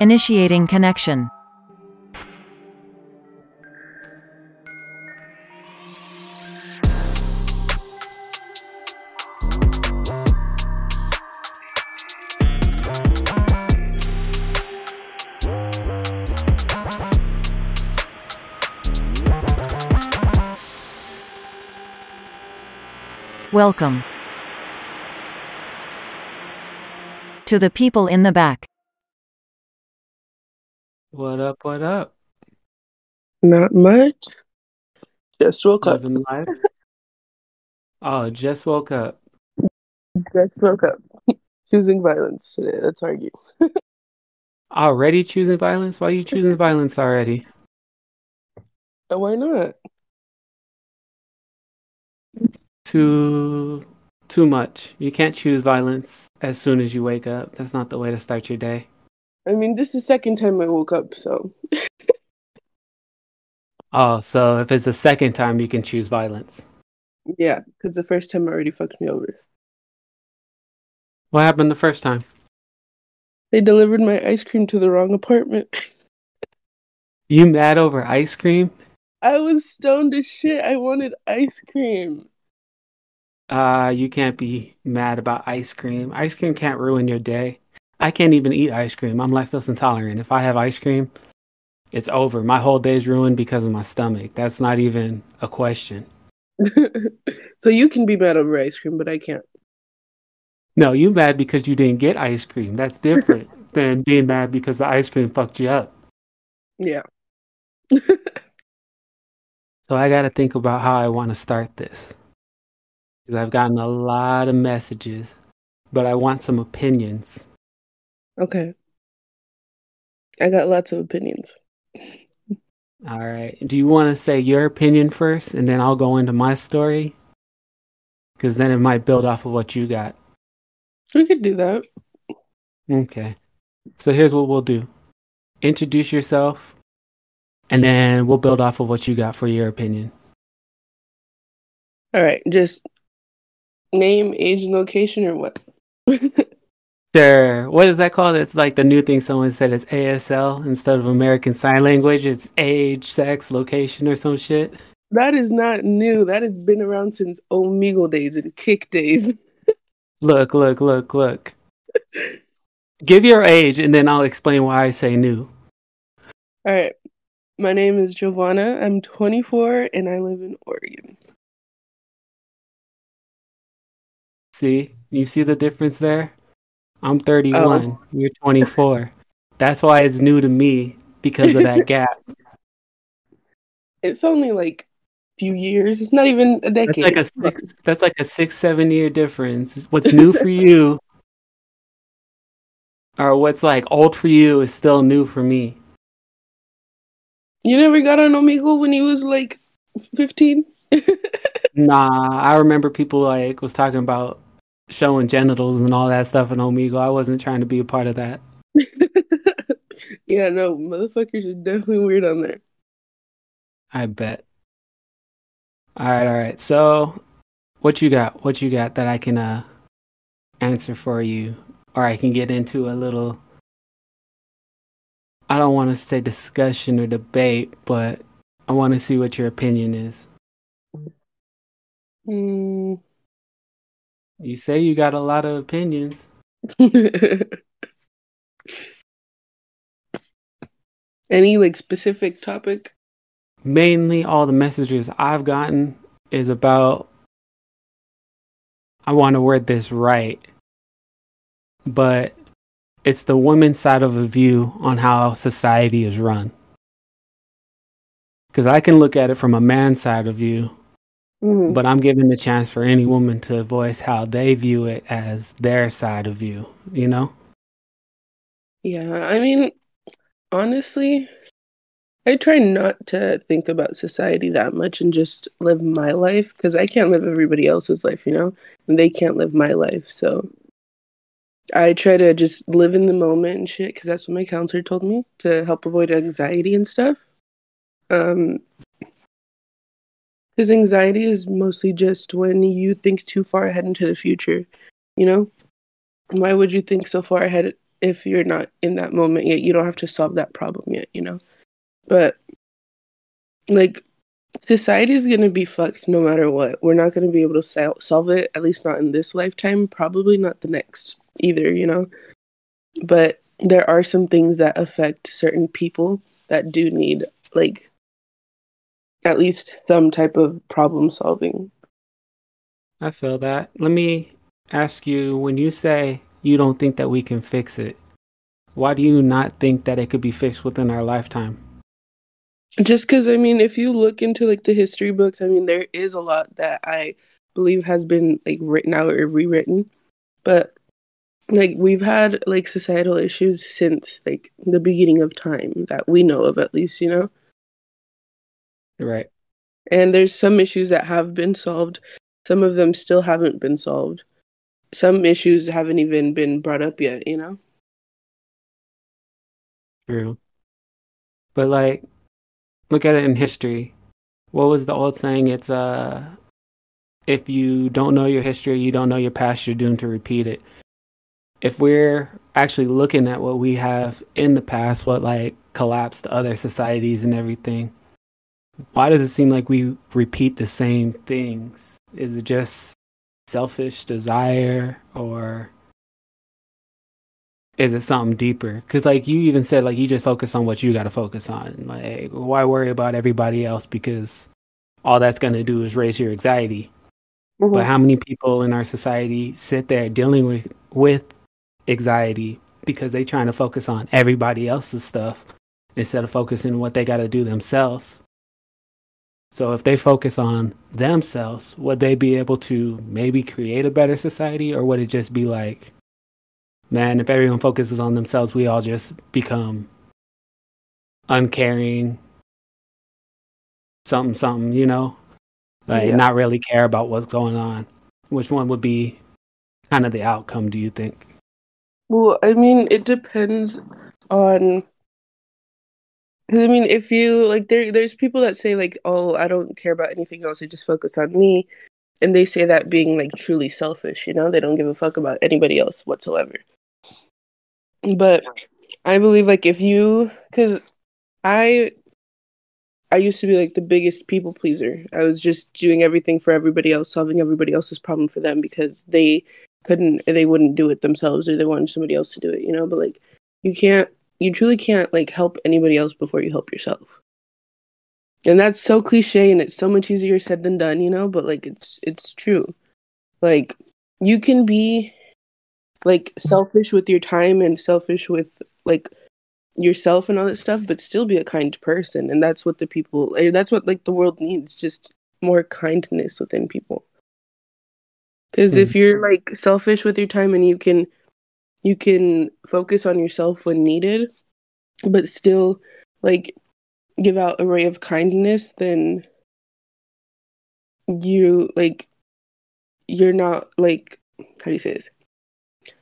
Initiating connection. Welcome to the people in the back. What up? What up? Not much. Just woke up. Life. Oh, just woke up. Just woke up. Choosing violence today. Let's argue. Already choosing violence? Why are you choosing violence already? Uh, Why not? Too too much. You can't choose violence as soon as you wake up. That's not the way to start your day. I mean, this is the second time I woke up, so Oh, so if it's the second time you can choose violence. yeah, because the first time already fucked me over. What happened the first time? They delivered my ice cream to the wrong apartment. You mad over ice cream? I was stoned as shit. I wanted ice cream. Uh, you can't be mad about ice cream. Ice cream can't ruin your day. I can't even eat ice cream. I'm lactose intolerant. If I have ice cream, it's over. My whole day's ruined because of my stomach. That's not even a question. so you can be mad over ice cream, but I can't. No, you mad because you didn't get ice cream. That's different than being mad because the ice cream fucked you up. Yeah. So I got to think about how I want to start this. I've gotten a lot of messages, but I want some opinions. Okay. I got lots of opinions. All right. Do you want to say your opinion first and then I'll go into my story? Because then it might build off of what you got. We could do that. Okay. So here's what we'll do introduce yourself, and then we'll build off of what you got for your opinion. All right. Just name, age, and location, or what? Sure. What is that called? It's like the new thing someone said it's ASL instead of American Sign Language. It's age, sex, location, or some shit. That is not new. That has been around since Omegle days and Kik days. Look, look, look, look. Give your age, and then I'll explain why I say new. All right. My name is Giovanna. I'm 24 and I live in Oregon. See, you see the difference there? I'm 31. You're 24. That's why it's new to me because of that gap. It's only like a few years. It's not even a That's decade. like a six. That's like a six, seven year difference. What's new for you, or what's like old for you, is still new for me. You never got on Omegle when he was like 15? Nah, I remember people like was talking about showing genitals and all that stuff in Omegle. I wasn't trying to be a part of that. yeah, no, motherfuckers are definitely weird on there. I bet. All right, all right. So, what you got? What you got that I can uh answer for you, or I can get into a little. I don't want to say discussion or debate, but I want to see what your opinion is. Hmm. You say you got a lot of opinions. Any like specific topic? Mainly, all the messages I've gotten is about. I want to word this right, but it's the woman's side of a view on how society is run. Because I can look at it from a man's side of view, Mhm. but I'm giving the chance for any woman to voice how they view it as their side of view, you know? Yeah, I mean, honestly, I try not to think about society that much and just live my life because I can't live everybody else's life, you know, and they can't live my life. So I try to just live in the moment and shit because that's what my counselor told me to help avoid anxiety and stuff. Um, because anxiety is mostly just when you think too far ahead into the future, you know? Why would you think so far ahead if you're not in that moment yet. You don't have to solve that problem yet, you know? But like society is going to be fucked no matter what. We're not going to be able to sol- solve it, at least not in this lifetime, probably not the next either, you know? But there are some things that affect certain people that do need, like, at least some type of problem solving. I feel that. Let me ask you when you say you don't think that we can fix it, why do you not think that it could be fixed within our lifetime? Just because, I mean, if you look into like the history books, I mean, there is a lot that I believe has been like written out or rewritten. But like we've had like societal issues since like the beginning of time that we know of, at least, you know? Right. And there's some issues that have been solved, some of them still haven't been solved. Some issues haven't even been brought up yet, you know? True. But like look at it in history. What was the old saying? It's uh if you don't know your history, you don't know your past, you're doomed to repeat it. If we're actually looking at what we have in the past, what like collapsed other societies and everything, why does it seem like we repeat the same things? Is it just selfish desire or is it something deeper? Because like you even said, like you just focus on what you got to focus on. Like why worry about everybody else? Because all that's going to do is raise your anxiety. Mm-hmm. But how many people in our society sit there dealing with with anxiety because they trying to focus on everybody else's stuff instead of focusing on what they got to do themselves? So if they focus on themselves, would they be able to maybe create a better society, or would it just be like man, if everyone focuses on themselves, we all just become uncaring, something, something, you know, like yeah. not really care about what's going on. Which one would be kind of the outcome, do you think? Well, I mean, it depends on. Cause I mean, if you like, there, there's people that say like, "Oh, I don't care about anything else. I just focus on me," and they say that being like truly selfish. You know, they don't give a fuck about anybody else whatsoever. But I believe like if you cuz I I used to be like the biggest people pleaser. I was just doing everything for everybody else, solving everybody else's problem for them because they couldn't they wouldn't do it themselves or they wanted somebody else to do it, you know, but like you can't you truly can't like help anybody else before you help yourself. And that's so cliche and it's so much easier said than done, you know, but like it's it's true. Like you can be like selfish with your time and selfish with like yourself and all that stuff but still be a kind person and that's what the people eh, that's what like the world needs just more kindness within people because mm. if you're like selfish with your time and you can you can focus on yourself when needed but still like give out a ray of kindness then you like you're not like how do you say this?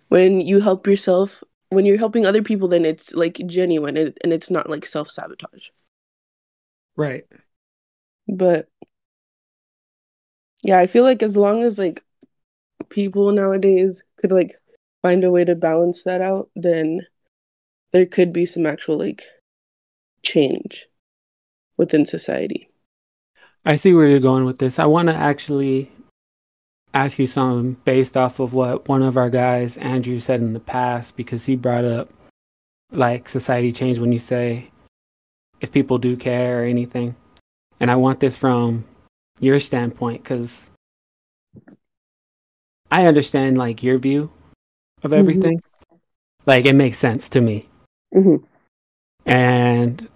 When you help yourself when you're helping other people then it's like genuine and, and it's not like self-sabotage. Right. But yeah i feel like as long as like people nowadays could like find a way to balance that out then there could be some actual like change within society i see where you're going with this i want to actually ask you something based off of what one of our guys, Andrew, said in the past, because he brought up like society change when you say if people do care or anything. And I want this from your standpoint because I understand like your view of everything. Mm-hmm. Like it makes sense to me. Mm-hmm. And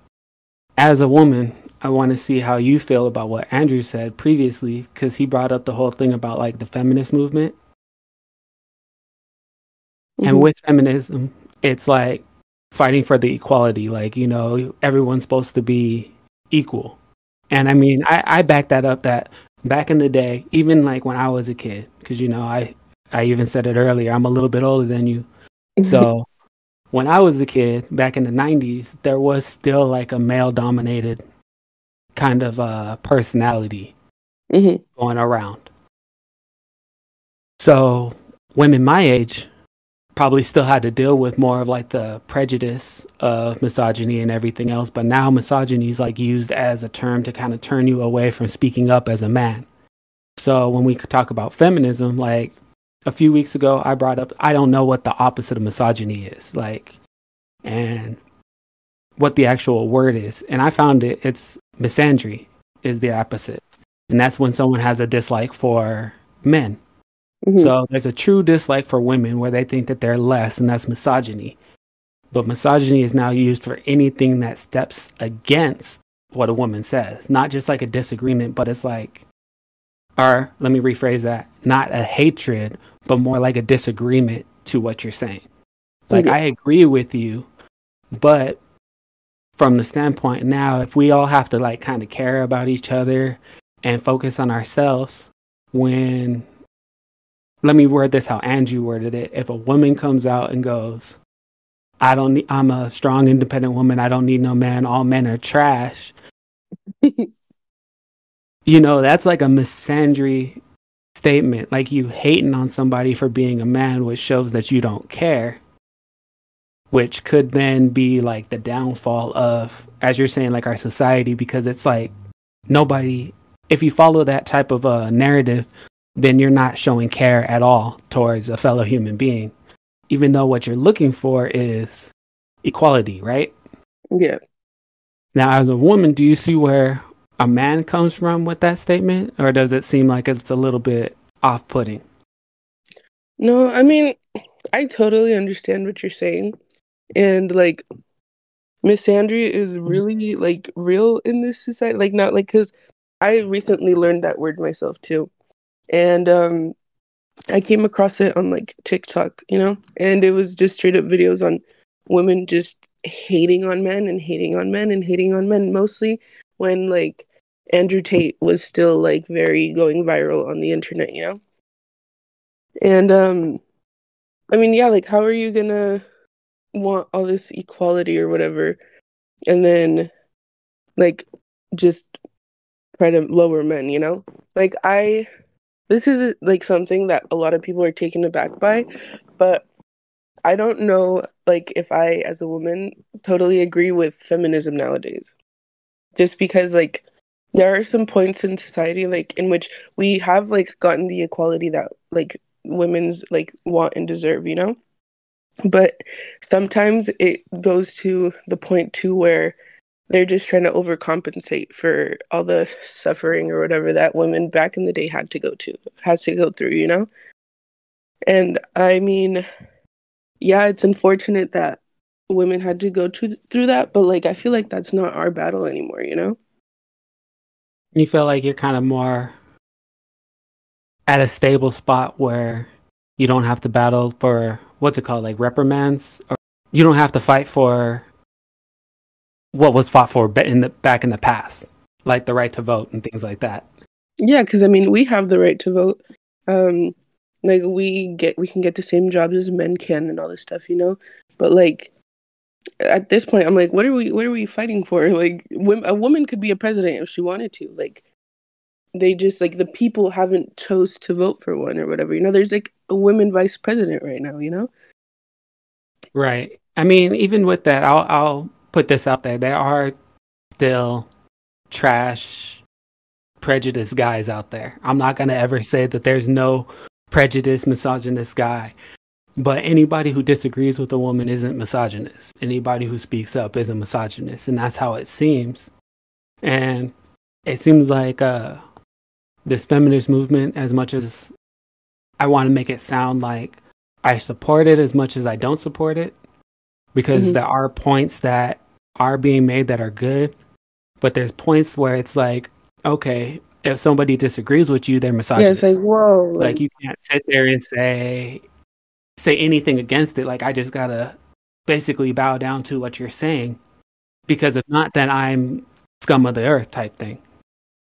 as a woman, I want to see how you feel about what Andrew said previously because he brought up the whole thing about like the feminist movement. Mm-hmm. And with feminism, it's like fighting for the equality. Like, you know, everyone's supposed to be equal. And I mean, I, I back that up that back in the day, even like when I was a kid, because, you know, I, I even said it earlier, I'm a little bit older than you. So when I was a kid back in the 90s, there was still like a male dominated kind of uh, personality mm-hmm. going around. So, women my age, probably still had to deal with more of like the prejudice of misogyny and everything else. But now misogyny is like used as a term to kind of turn you away from speaking up as a man. So when we talk about feminism, like a few weeks ago, I brought up, I don't know what the opposite of misogyny is. Like, and what the actual word is. And I found it, it's misandry is the opposite. And that's when someone has a dislike for men. Mm-hmm. So there's a true dislike for women where they think that they're less, and that's misogyny. But misogyny is now used for anything that steps against what a woman says, not just like a disagreement, but it's like, or let me rephrase that, not a hatred, but more like a disagreement to what you're saying. Like, mm-hmm. I agree with you, but from the standpoint now, if we all have to like kind of care about each other and focus on ourselves, when let me word this how Andrew worded it. If a woman comes out and goes, I don't need, I'm a strong, independent woman. I don't need no man. All men are trash. you know, that's like a misandry statement. Like you hating on somebody for being a man, which shows that you don't care which could then be like the downfall of as you're saying like our society because it's like nobody if you follow that type of a narrative then you're not showing care at all towards a fellow human being even though what you're looking for is equality right yeah now as a woman do you see where a man comes from with that statement or does it seem like it's a little bit off-putting? No i mean i totally understand what you're saying. And like misandry is mm-hmm. really like real in this society like not like because i recently learned that word myself too. And um i came across it on like tiktok you know? And it was just straight up videos on women just hating on men and hating on men and hating on men mostly when like andrew tate was still like very going viral on the internet you know? And um i mean yeah like how are you gonna want all this equality or whatever and then like just try to lower men you know? Like i this is like something that a lot of people are taken aback by but i don't know like if i as a woman totally agree with feminism nowadays. Just because like there are some points in society like in which we have like gotten the equality that like women's like want and deserve you know? But sometimes it goes to the point too where they're just trying to overcompensate for all the suffering or whatever that women back in the day had to go to has to go through you know? And i mean yeah it's unfortunate that women had to go to, through that but like i feel like that's not our battle anymore you know you feel like you're kind of more at a stable spot where you don't have to battle for what's it called, like reprimands, or you don't have to fight for what was fought for in the back in the past, like the right to vote and things like that. Yeah, because I mean, we have the right to vote. Um, like we get, we can get the same jobs as men can, and all this stuff, you know. But like at this point, I'm like, what are we, what are we fighting for? Like, a woman could be a president if she wanted to. Like, they just like the people haven't chose to vote for one or whatever. You know, there's like a women vice president right now. You know, right? I mean, even with that, I'll I'll put this out there. There are still trash, prejudiced guys out there. I'm not gonna ever say that there's no prejudiced, misogynist guy. But anybody who disagrees with a woman isn't misogynist. Anybody who speaks up isn't misogynist, and that's how it seems. And it seems like uh, this feminist movement as much as I want to make it sound like I support it as much as I don't support it because mm-hmm. there are points that are being made that are good, but there's points where it's like, okay, if somebody disagrees with you, they're misogynist. Yeah, it's like, whoa. Like you can't sit there and say say anything against it. Like I just gotta basically bow down to what you're saying. Because if not, then I'm scum of the earth type thing.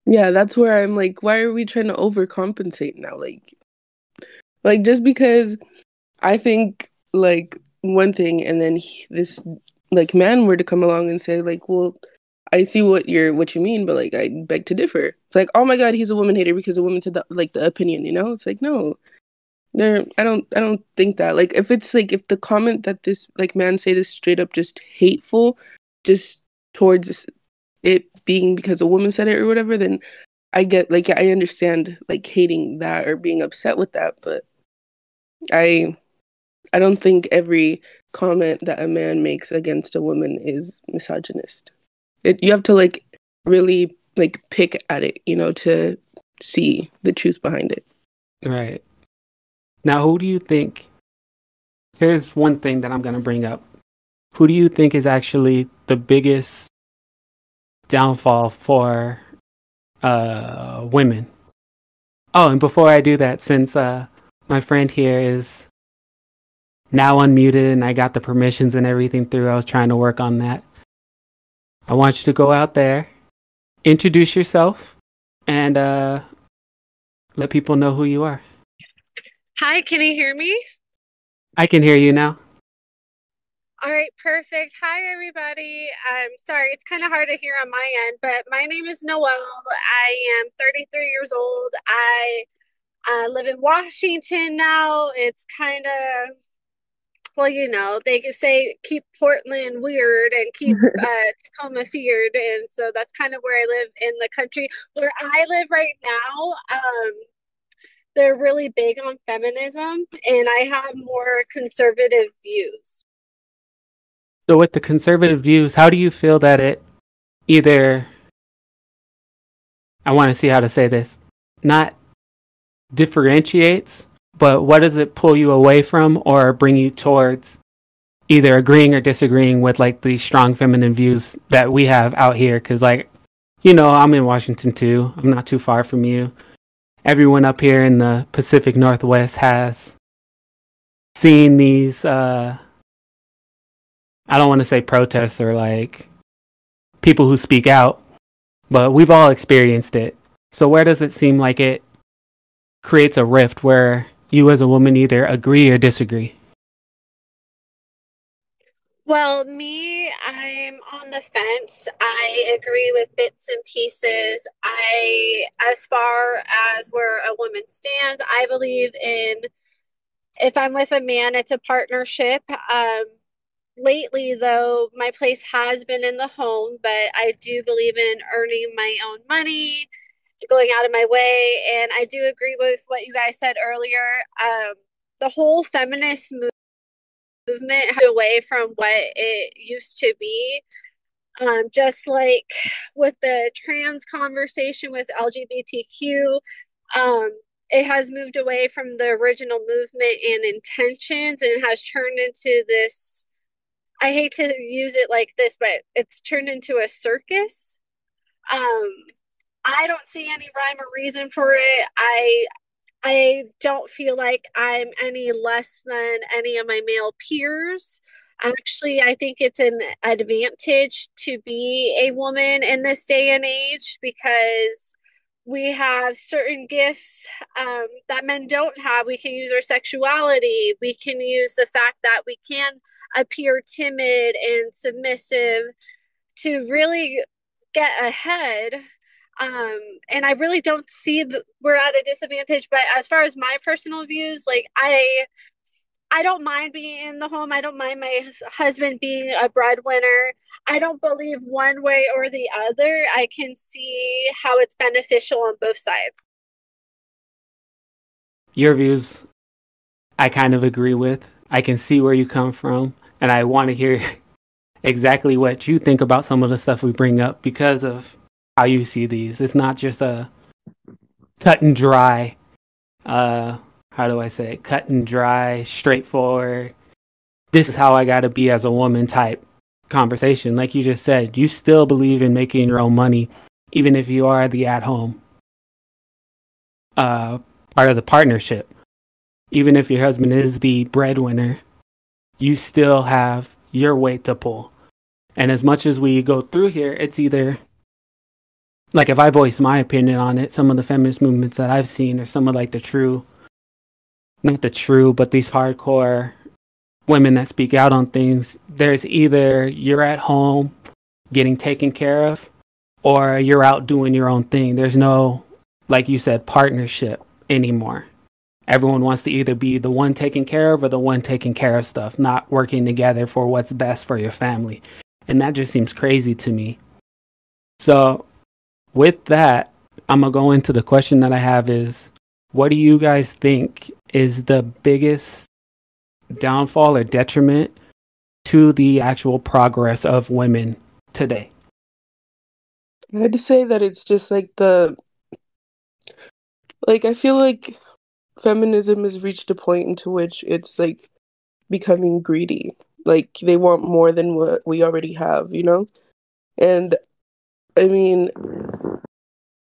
Yeah, that's where I'm like, why are we trying to overcompensate now? Like, like just because I think like one thing, and then he, this like man were to come along and say like, well, I see what you're what you mean, but like I beg to differ. It's like, oh my god, he's a woman hater because a woman said the, like the opinion, you know? It's like no, There, I don't, I don't think that. Like, if it's like, if the comment that this like man said is straight up just hateful, just towards it being because a woman said it or whatever, then I get like I understand like hating that or being upset with that, but I I don't think every comment that a man makes against a woman is misogynist. It, you have to like really like pick at it, you know, to see the truth behind it. Right. Now, who do you think? Here's one thing that I'm going to bring up. Who do you think is actually the biggest downfall for uh, women? Oh, and before I do that, since uh, my friend here is now unmuted and I got the permissions and everything through, I was trying to work on that. I want you to go out there, introduce yourself, and uh, let people know who you are. Hi, can you hear me? I can hear you now. All right, perfect. Hi, everybody. I'm sorry, it's kind of hard to hear on my end, but my name is Noelle. I am 33 years old. I uh, live in Washington now. It's kind of, well, you know, they can say keep Portland weird and keep uh, Tacoma feared. And so that's kind of where I live in the country. Where I live right now, um, they're really big on feminism, and I have more conservative views. So, with the conservative views, how do you feel that it either, I want to see how to say this, not differentiates, but what does it pull you away from or bring you towards either agreeing or disagreeing with like the strong feminine views that we have out here? Because, like, you know, I'm in Washington too, I'm not too far from you everyone up here in the Pacific Northwest has seen these uh I don't want to say protests or like people who speak out, but we've all experienced it. So where does it seem like it creates a rift where you as a woman either agree or disagree? Well, me, I'm on the fence. I agree with bits and pieces. I, as far as where a woman stands, I believe in if I'm with a man, it's a partnership. Um, lately, though, my place has been in the home, but I do believe in earning my own money, going out of my way. And I do agree with what you guys said earlier. Um, the whole feminist movement movement away from what it used to be. Um, just like with the trans conversation with LGBTQ, um, it has moved away from the original movement and intentions and has turned into this. I hate to use it like this, but it's turned into a circus. Um, I don't see any rhyme or reason for it. I I don't feel like I'm any less than any of my male peers. Actually, I think it's an advantage to be a woman in this day and age because we have certain gifts um, that men don't have. We can use our sexuality. We can use the fact that we can appear timid and submissive to really get ahead um and i really don't see that we're at a disadvantage but as far as my personal views like i i don't mind being in the home. I don't mind my husband being a breadwinner. I don't believe one way or the other. I can see how it's beneficial on both sides. Your views i kind of agree with. I can see where you come from and i want to hear exactly what you think about some of the stuff we bring up because of how you see these. It's not just a cut and dry, uh, how do I say it? Cut and dry, straightforward. This is how I got to be as a woman type conversation. Like you just said, you still believe in making your own money, even if you are the at home uh, part of the partnership. Even if your husband is the breadwinner, you still have your weight to pull. And as much as we go through here, it's either like if I voice my opinion on it, some of the feminist movements that I've seen are some of like the true, not the true, but these hardcore women that speak out on things. There's either you're at home getting taken care of, or you're out doing your own thing. There's no, like you said, partnership anymore. everyone wants to either be the one taking care of or the one taking care of stuff, not working together for what's best for your family. And that just seems crazy to me. So, with that, I'm to go into the question that I have is what do you guys think is the biggest downfall or detriment to the actual progress of women today? I'd say that it's just like the like I feel like feminism has reached a point into which it's like becoming greedy. Like they want more than what we already have, you know? And I mean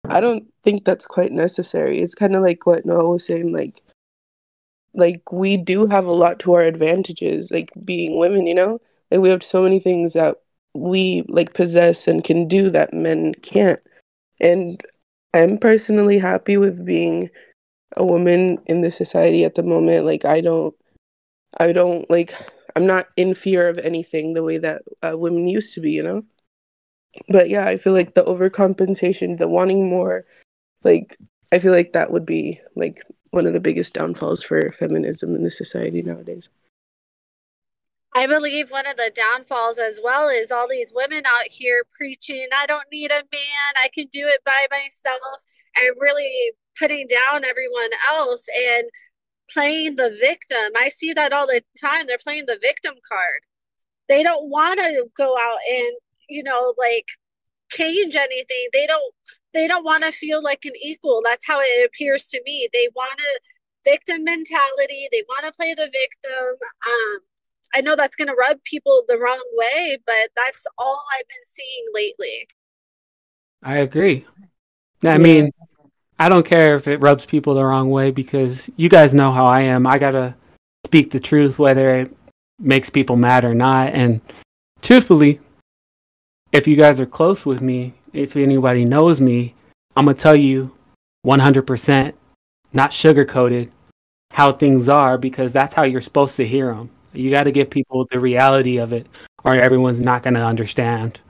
I don't think that's quite necessary. It's kind of like what Noah was saying like like we do have a lot to our advantages like being women, you know? Like we have so many things that we like possess and can do that men can't. And I'm personally happy with being a woman in the society at the moment. Like I don't, I don't like, I'm not in fear of anything the way that uh, women used to be, you know. But yeah, I feel like the overcompensation, the wanting more, like I feel like that would be like one of the biggest downfalls for feminism in the society nowadays. I believe one of the downfalls as well is all these women out here preaching, I don't need a man, I can do it by myself, and really putting down everyone else and playing the victim. I see that all the time. They're playing the victim card. They don't want to go out and, you know, like change anything. They don't they don't want to feel like an equal. That's how it appears to me. They want a victim mentality. They want to play the victim. Um I know that's going to rub people the wrong way, but that's all I've been seeing lately. I agree. I mean, I don't care if it rubs people the wrong way because you guys know how I am. I got to speak the truth whether it makes people mad or not. And truthfully, if you guys are close with me, if anybody knows me, I'm going to tell you 100%, not sugar coated, how things are because that's how you're supposed to hear them. You got to give people the reality of it, or everyone's not going to understand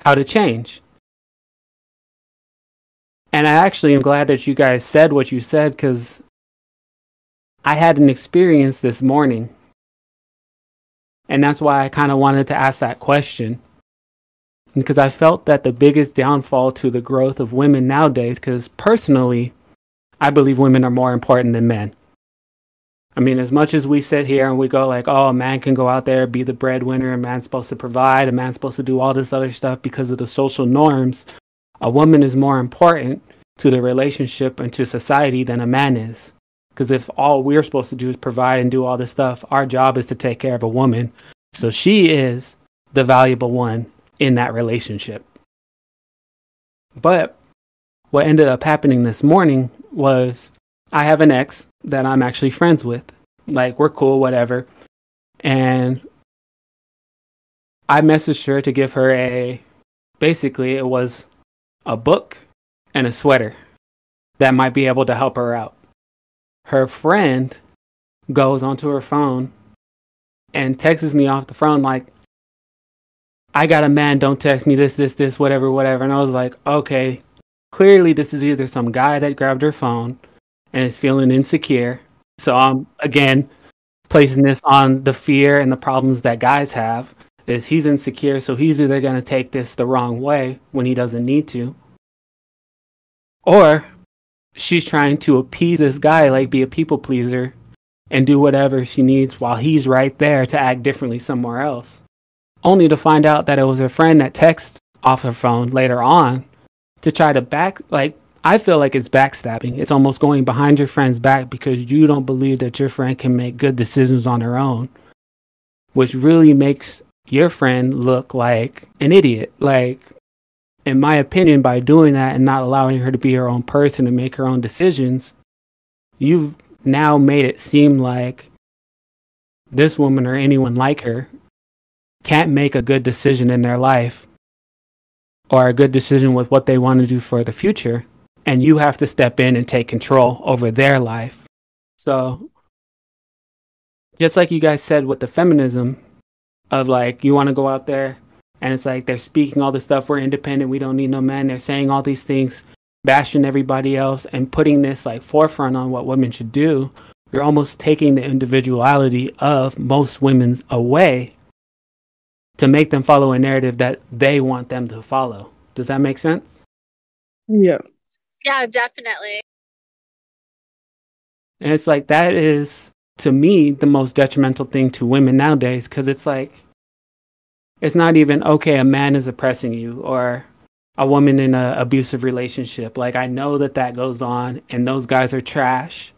how to change. And I actually am glad that you guys said what you said because I had an experience this morning. And that's why I kind of wanted to ask that question. Because I felt that the biggest downfall to the growth of women nowadays, because personally, I believe women are more important than men. I mean, as much as we sit here and we go like, oh, a man can go out there, be the breadwinner, a man's supposed to provide, a man's supposed to do all this other stuff because of the social norms, a woman is more important to the relationship and to society than a man is. Because if all we're supposed to do is provide and do all this stuff, our job is to take care of a woman. So she is the valuable one in that relationship. But what ended up happening this morning was I have an ex that I'm actually friends with. Like, we're cool, whatever. And I messaged her to give her a basically, it was a book and a sweater that might be able to help her out. Her friend goes onto her phone and texts me off the phone, like, I got a man, don't text me this, this, this, whatever, whatever. And I was like, okay, clearly this is either some guy that grabbed her phone and is feeling insecure. So I'm again placing this on the fear and the problems that guys have. Is he's insecure, so he's either going to take this the wrong way when he doesn't need to, or she's trying to appease this guy, like be a people pleaser and do whatever she needs while he's right there to act differently somewhere else. Only to find out that it was her friend that texted off her phone later on to try to back like I feel like it's backstabbing. It's almost going behind your friend's back because you don't believe that your friend can make good decisions on her own, which really makes your friend look like an idiot. Like, in my opinion, by doing that and not allowing her to be her own person and make her own decisions, you've now made it seem like this woman or anyone like her can't make a good decision in their life or a good decision with what they want to do for the future and you have to step in and take control over their life. So, just like you guys said with the feminism, of like, you want to go out there and it's like they're speaking all this stuff, we're independent, we don't need no men, they're saying all these things bashing everybody else and putting this like forefront on what women should do, you're almost taking the individuality of most women's away to make them follow a narrative that they want them to follow. Does that make sense? Yeah. Yeah, definitely. And it's like that is to me the most detrimental thing to women nowadays because it's like it's not even okay a man is oppressing you or a woman in an abusive relationship like i know that that goes on and those guys are trash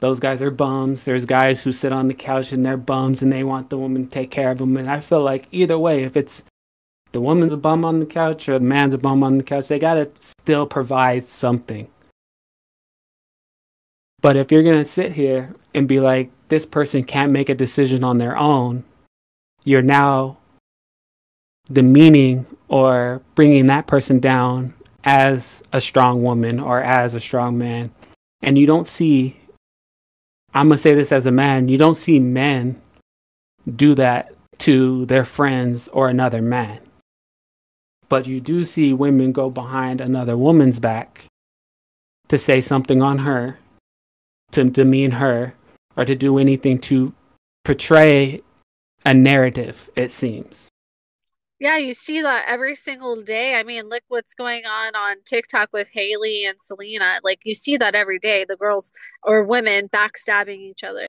those guys are bums. There's guys who sit on the couch and they're bums and they want the woman to take care of them and i feel like either way if it's the woman's a bum on the couch or the man's a bum on the couch they gotta still provide something. But if you're going to sit here and be like, this person can't make a decision on their own, you're now demeaning or bringing that person down as a strong woman or as a strong man. And you don't see, I'm to say this as a man, you don't see men do that to their friends or another man. But you do see women go behind another woman's back to say something on her to demean her or to do anything to portray a narrative, it seems. Yeah, you see that every single day. I mean, look what's going on on TikTok with Hailey and Selena. Like, you see that every day. The girls or women backstabbing each other.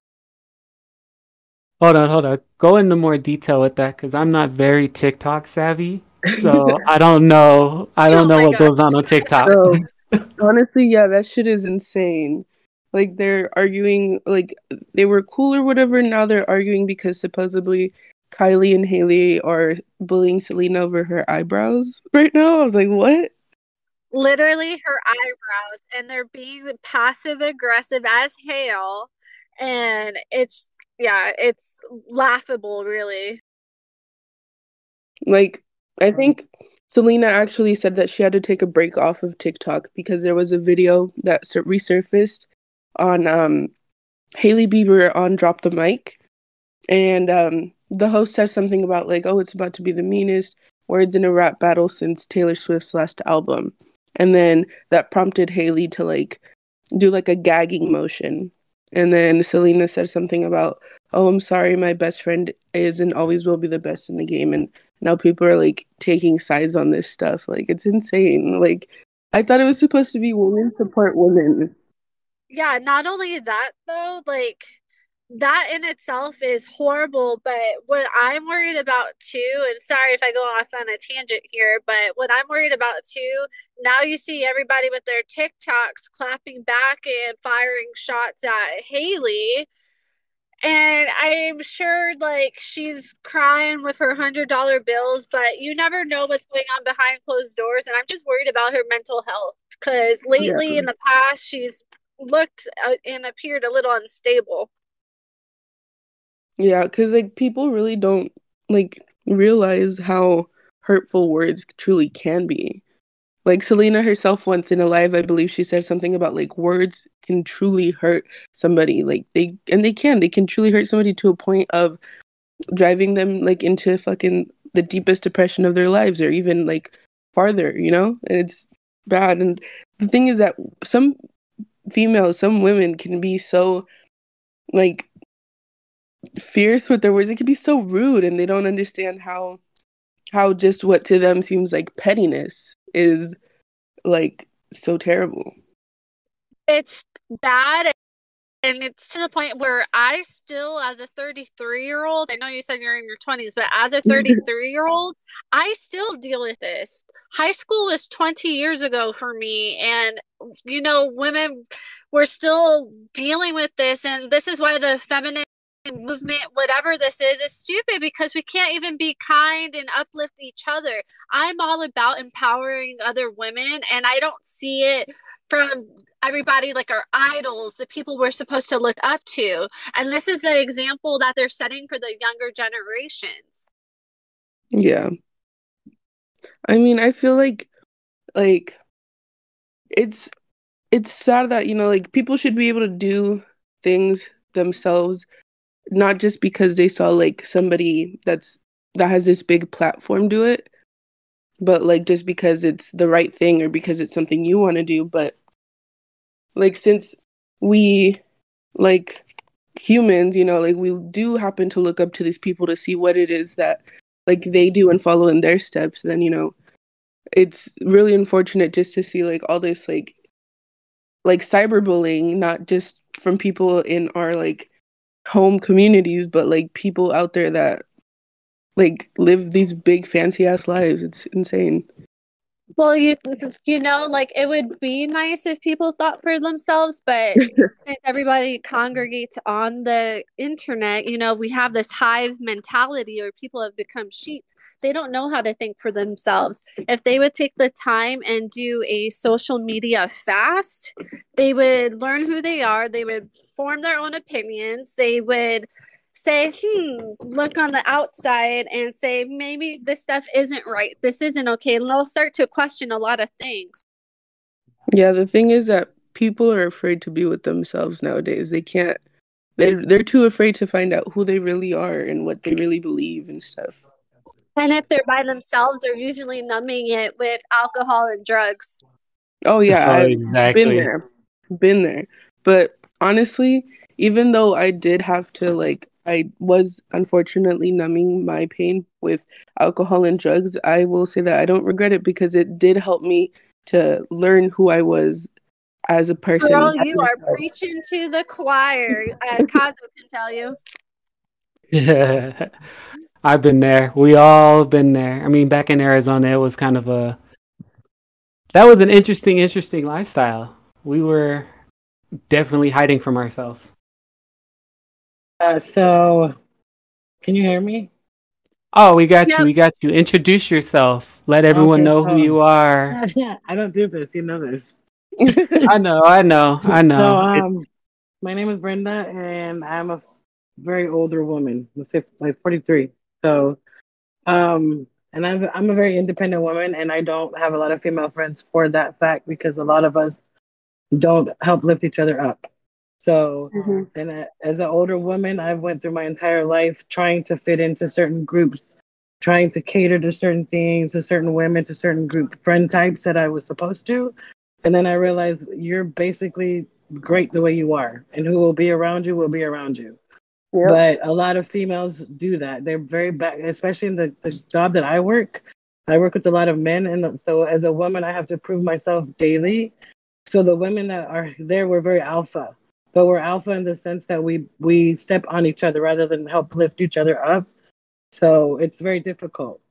Hold on, hold on. Go into more detail with that because I'm not very TikTok savvy. So I don't know. I don't Oh know what God. goes on on TikTok. So, honestly, yeah, that shit is insane. Like they're arguing, like they were cool or whatever. Now they're arguing because supposedly Kylie and Hailey are bullying Selena over her eyebrows right now. I was like, what? Literally her eyebrows, and they're being passive aggressive as hell. And it's, yeah, it's laughable, really. Like, I think Selena actually said that she had to take a break off of TikTok because there was a video that sur- resurfaced on um Hailey Bieber on Drop the Mic, and um the host says something about like, oh, it's about to be the meanest words in a rap battle since Taylor Swift's last album, and then that prompted Hailey to like do like a gagging motion, and then Selena said something about, oh, I'm sorry, my best friend is and always will be the best in the game, and now people are like taking sides on this stuff. Like it's insane. Like I thought it was supposed to be women support women. Yeah, not only that though, like that in itself is horrible, but what I'm worried about too, and sorry if I go off on a tangent here, but what I'm worried about too, now you see everybody with their TikToks clapping back and firing shots at Hailey. And I'm sure like she's crying with her hundred dollar bills, but you never know what's going on behind closed doors. And I'm just worried about her mental health because lately Yeah. in the past she's looked uh, and appeared a little unstable. Yeah, because like people really don't like realize how hurtful words truly can be. Like Selena herself once in a live, I believe she said something about like words can truly hurt somebody. Like they and they can, they can truly hurt somebody to a point of driving them like into fucking the deepest depression of their lives or even like farther, you know? And it's bad. And the thing is that some females, some women can be so like fierce with their words. It can be so rude and they don't understand how how just what to them seems like pettiness is like so terrible. It's bad and it's to the point where I still as a 33 year old, I know you said you're in your 20s, but as a 33 year old, I still deal with this. High school was 20 years ago for me and you know, women were still dealing with this and this is why the feminine movement whatever this is is stupid because we can't even be kind and uplift each other. I'm all about empowering other women and I don't see it from everybody like our idols, the people we're supposed to look up to. And this is the example that they're setting for the younger generations. Yeah. I mean, I feel like like it's it's sad that, you know, like people should be able to do things themselves not just because they saw like somebody that's that has this big platform do it. but like just because it's the right thing or because it's something you want to do. But like since we like humans, you know, like we do happen to look up to these people to see what it is that like they do and follow in their steps, then you know, it's really unfortunate just to see like all this like like cyberbullying, not just from people in our like home communities, but like people out there that like live these big fancy ass lives. It's insane. Well, you you know, like it would be nice if people thought for themselves, but since everybody congregates on the internet, you know, we have this hive mentality or people have become sheep. They don't know how to think for themselves. If they would take the time and do a social media fast, they would learn who they are, they would form their own opinions, they would say, hmm, look on the outside and say, maybe this stuff isn't right. This isn't okay. And they'll start to question a lot of things. Yeah, the thing is that people are afraid to be with themselves nowadays. They can't they're they're too afraid to find out who they really are and what they really believe and stuff. And if they're by themselves, they're usually numbing it with alcohol and drugs. Oh yeah, Oh, I've exactly. been there. Been there. But honestly, even though I did have to like I was unfortunately numbing my pain with alcohol and drugs, I will say that I don't regret it because it did help me to learn who I was as a person. Girl, you are preaching to the choir. Uh, Kazo can tell you. Yeah, I've been there. We all been there. I mean, back in Arizona, it was kind of a that was an interesting, interesting lifestyle. We were definitely hiding from ourselves. Uh, so, can you hear me? Oh, we got Yep. you. We got you. Introduce yourself. Let everyone Okay, know so- who you are. I don't do this. You know this. I know. I know. I know. So, um, my name is Brenda, and I'm a very older woman. Let's say like 43. So, um, and I'm I'm a very independent woman, and I don't have a lot of female friends for that fact because a lot of us don't help lift each other up. So, Mhm. and as an older woman, I've went through my entire life trying to fit into certain groups, trying to cater to certain things, to certain women, to certain group friend types that I was supposed to. And then I realized you're basically great the way you are, and who will be around you will be around you. Yep. But a lot of females do that. They're very bad, especially in the, the job that I work. I work with a lot of men, and so as a woman, I have to prove myself daily. So the women that are there were very alpha, but we're alpha in the sense that we we step on each other rather than help lift each other up. So it's very difficult.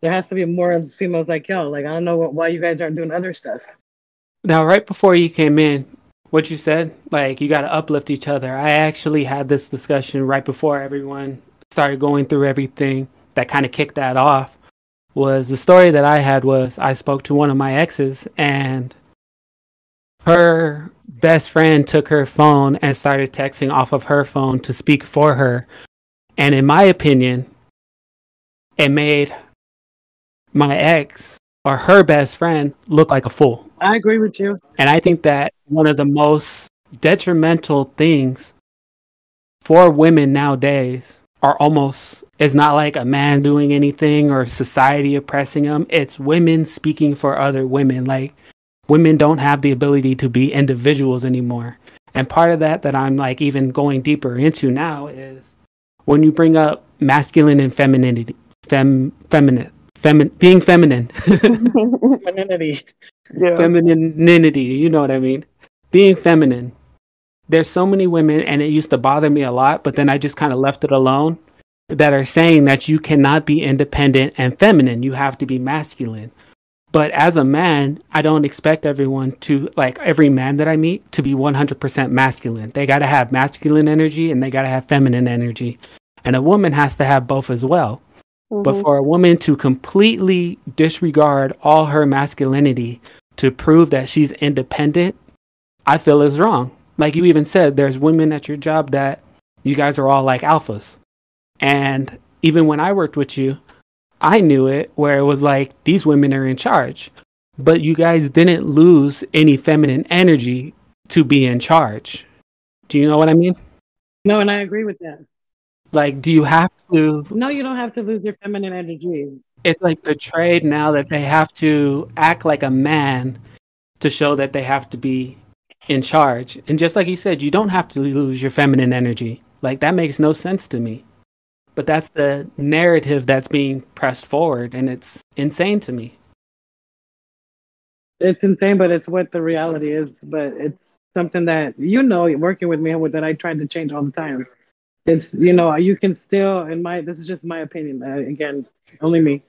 There has to be more females like y'all. Like I don't know what, why you guys aren't doing other stuff. Now, right before you came in, what you said, like you got to uplift each other. I actually had this discussion right before everyone started going through everything that kind of kicked that off. Was the story that I had was I spoke to one of my exes and her best friend took her phone and started texting off of her phone to speak for her. And in my opinion, it made my ex or her best friend look like a fool. I agree with you. And I think that one of the most detrimental things for women nowadays are almost it's not like a man doing anything or society oppressing them. It's women speaking for other women. Like women don't have the ability to be individuals anymore. And part of that that I'm like even going deeper into now is when you bring up masculine and femininity, fem, feminine, femin, being feminine. Femininity. Yeah. femininity you know what i mean being feminine there's so many women and it used to bother me a lot but then i just kind of left it alone that are saying that you cannot be independent and feminine you have to be masculine but as a man i don't expect everyone to like every man that i meet to be 100% masculine they got to have masculine energy and they got to have feminine energy and a woman has to have both as well but Mhm. for a woman to completely disregard all her masculinity to prove that she's independent, I feel is wrong. Like you even said, there's women at your job that you guys are all like alphas. And even when I worked with you, I knew it where it was like these women are in charge. But you guys didn't lose any feminine energy to be in charge. Do you know what I mean? No, and I agree with that. Like, do you have to No, you don't have to lose your feminine energy. it's like portrayed now that they have to act like a man to show that they have to be in charge. And just like you said, you don't have to lose your feminine energy. Like that makes no sense to me. But that's the narrative that's being pressed forward and it's insane to me. It's insane, but it's what the reality is. But it's something that you know, working with me, that I try to change all the time. It's you know, you can still, in my this is just my opinion. Uh, again, only me.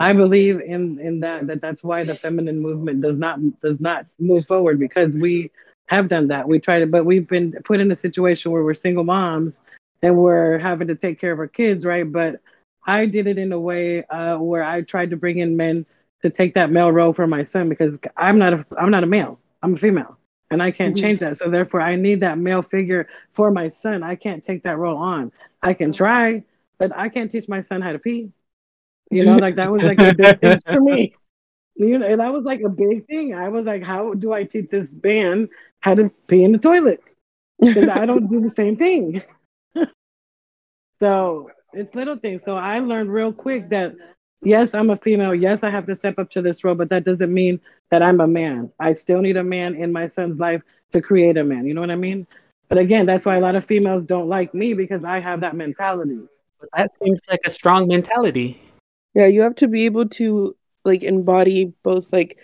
I believe in in that that that's why the feminine movement does not does not move forward because we have done that. We tried it, but we've been put in a situation where we're single moms and we're having to take care of our kids, right? But I did it in a way uh, where I tried to bring in men to take that male role for my son because I'm not a I'm not a male. I'm a female, and I can't mm-hmm. change that. So therefore, I need that male figure for my son. I can't take that role on. I can try, but I can't teach my son how to pee. You know, like that was like a big thing for me. You know, and that was like a big thing. I was like, how do I teach this man how to pee in the toilet? Because I don't do the same thing. So it's little things. So I learned real quick that yes, I'm a female. Yes, I have to step up to this role, but that doesn't mean that I'm a man. I still need a man in my son's life to create a man. You know what I mean? But again, that's why a lot of females don't like me because I have that mentality. That seems like a strong mentality. Yeah, you have to be able to like embody both like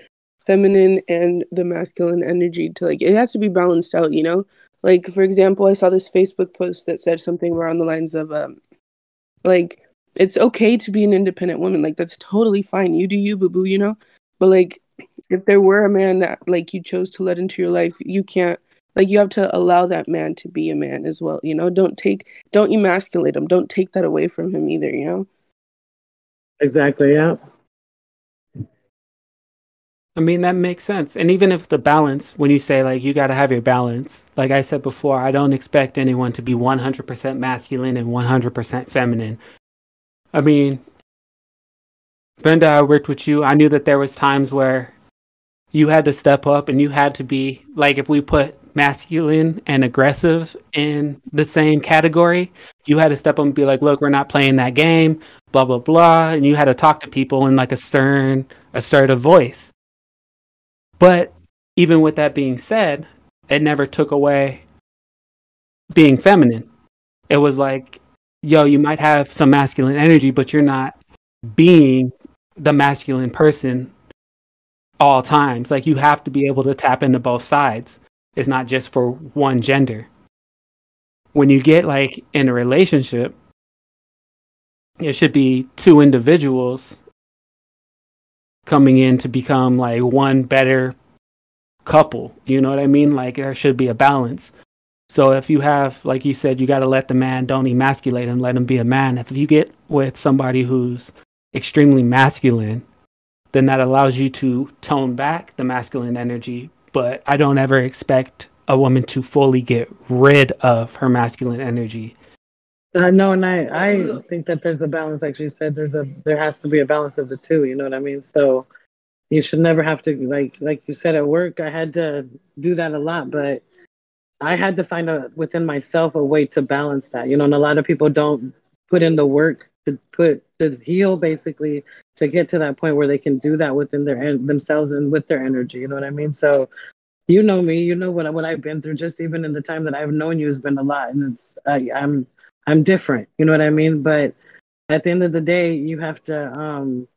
feminine and the masculine energy to like it has to be balanced out, you know? Like for example, I saw this Facebook post that said something around the lines of um like it's okay to be an independent woman. Like that's totally fine. You do you, boo boo, you know? But like if there were a man that like you chose to let into your life, you can't like you have to allow that man to be a man as well, you know? Don't take don't emasculate him. Don't take that away from him either, you know? Exactly. Yeah. I mean, that makes sense. And even if the balance, when you say like you got to have your balance, like I said before, I don't expect anyone to be 100% masculine and 100% feminine. I mean, Brenda, I worked with you. I knew that there was times where you had to step up and you had to be like if we put masculine and aggressive in the same category, you had to step up and be like, look, we're not playing that game, blah, blah, blah. And you had to talk to people in like a stern, assertive voice. But even with that being said, it never took away being feminine. It was like, yo, you might have some masculine energy, but you're not being the masculine person all times. Like you have to be able to tap into both sides. It's not just for one gender. When you get like in a relationship, it should be two individuals coming in to become like one better couple. You know what I mean? Like there should be a balance. So if you have, like you said, you got to let the man, don't emasculate him, let him be a man. If you get with somebody who's extremely masculine, then that allows you to tone back the masculine energy. But I don't ever expect a woman to fully get rid of her masculine energy. Uh, no, and I, I think that there's a balance. Like you said, there's a there has to be a balance of the two. You know what I mean? So you should never have to like like you said at work. I had to do that a lot, but I had to find a within myself a way to balance that. You know, and a lot of people don't put in the work to put to heal basically to get to that point where they can do that within their themselves and with their energy. You know what I mean? So you know me, you know what what I've been through. Just even in the time that I've known you has been a lot, and it's I, I'm I'm different. You know what I mean? But at the end of the day, you have to um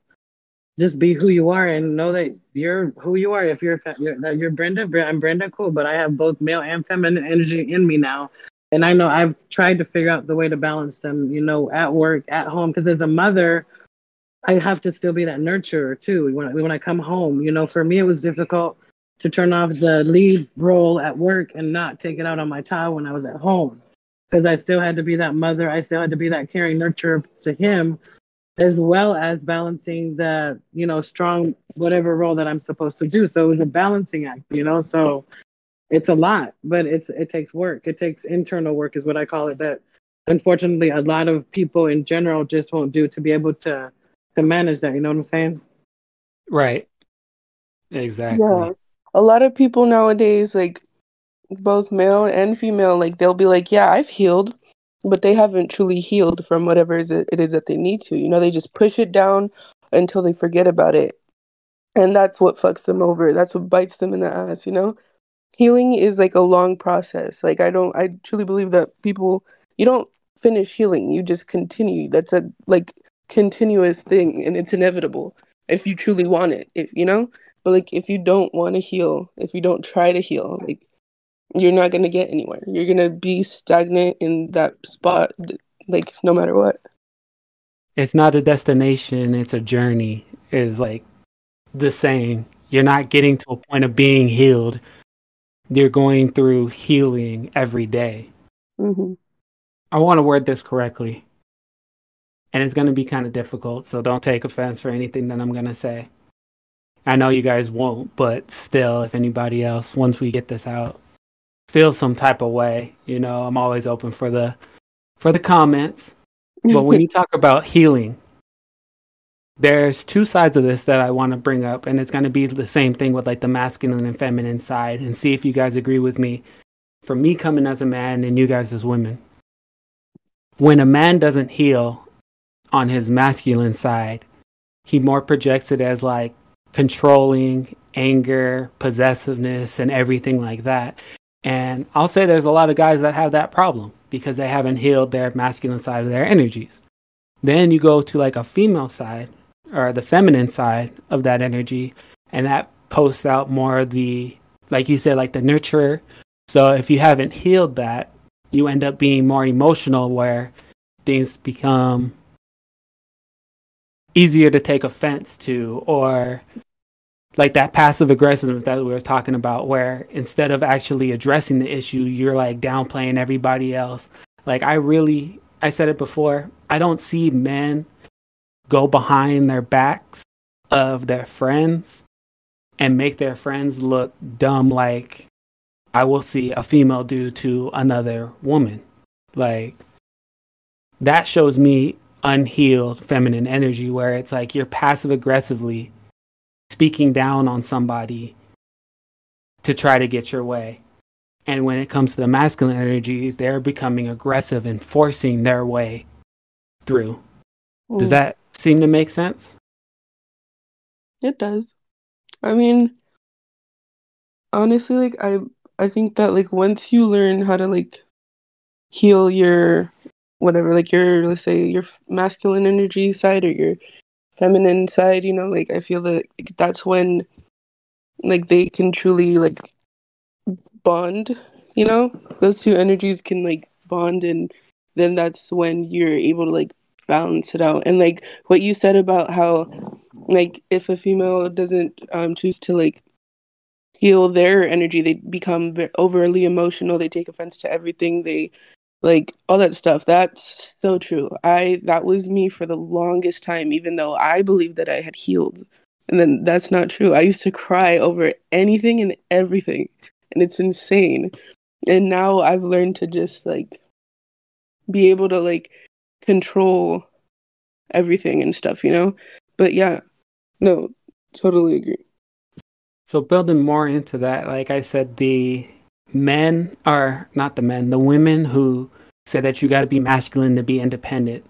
just be who you are and know that you're who you are. If you're you're, you're Brenda, I'm Brenda, cool. But I have both male and feminine energy in me now, and I know I've tried to figure out the way to balance them. You know, at work, at home, because as a mother, I have to still be that nurturer too. When when I come home, you know, for me it was difficult to turn off the lead role at work and not take it out on my child when I was at home, because I still had to be that mother. I still had to be that caring nurturer to him, as well as balancing the you know strong whatever role that I'm supposed to do. So it was a balancing act, you know. So it's a lot, but it's it takes work. It takes internal work, is what I call it. That unfortunately, a lot of people in general just won't do to be able to to manage that. You know what I'm saying? Right. Exactly. Yeah. A lot of people nowadays, like both male and female, like they'll be like, "Yeah, I've healed," but they haven't truly healed from whatever it is that they need to. You know, they just push it down until they forget about it. And that's what fucks them over. That's what bites them in the ass, you know? Healing is like a long process. Like I don't I truly believe that people you don't finish healing, you just continue. That's a like continuous thing and it's inevitable if you truly want it. If you know? But like if you don't want to heal, if you don't try to heal, like you're not going to get anywhere. You're going to be stagnant in that spot like no matter what. It's not a destination, it's a journey. Is like the saying. You're not getting to a point of being healed. You're going through healing every day. Mm-hmm. I want to word this correctly. And it's going to be kind of difficult, so don't take offense for anything that I'm going to say. I know you guys won't, but still, if anybody else, once we get this out, feel some type of way, you know, I'm always open for the for the comments. But when you talk about healing, there's two sides of this that I want to bring up, and it's going to be the same thing with like the masculine and feminine side, and see if you guys agree with me. For me coming as a man and you guys as women, when a man doesn't heal on his masculine side, he more projects it as like controlling, anger, possessiveness, and everything like that. And I'll say there's a lot of guys that have that problem because they haven't healed their masculine side of their energies. Then you go to like a female side or the feminine side of that energy, and that posts out more of the, like you said, like the nurturer. So if you haven't healed that, you end up being more emotional where things become easier to take offense to or like that passive aggressiveness that we were talking about where instead of actually addressing the issue you're like downplaying everybody else. Like i really i said it before i don't see men go behind their backs of their friends and make their friends look dumb like i will see a female do to another woman. Like that shows me unhealed feminine energy where it's like you're passive aggressively speaking down on somebody to try to get your way. And when it comes to the masculine energy, they're becoming aggressive and forcing their way through. Does that seem to make sense? It does. I mean, honestly, like I I think that like once you learn how to like heal your whatever, like your let's say your masculine energy side or your feminine side, you know, like I feel that like, that's when like they can truly like bond, you know? Those two energies can like bond and then that's when you're able to like balance it out. And like what you said about how like if a female doesn't um choose to like heal their energy they become overly emotional they take offense to everything they like all that stuff that's so true. I that was me for the longest time even though i believed that i had healed. And then that's not true. I used to cry over anything and everything and it's insane. And now i've learned to just like be able to like control everything and stuff you know? But yeah no totally agree. So building more into that, like I said, the men are not the men, the women who said that you got to be masculine to be independent.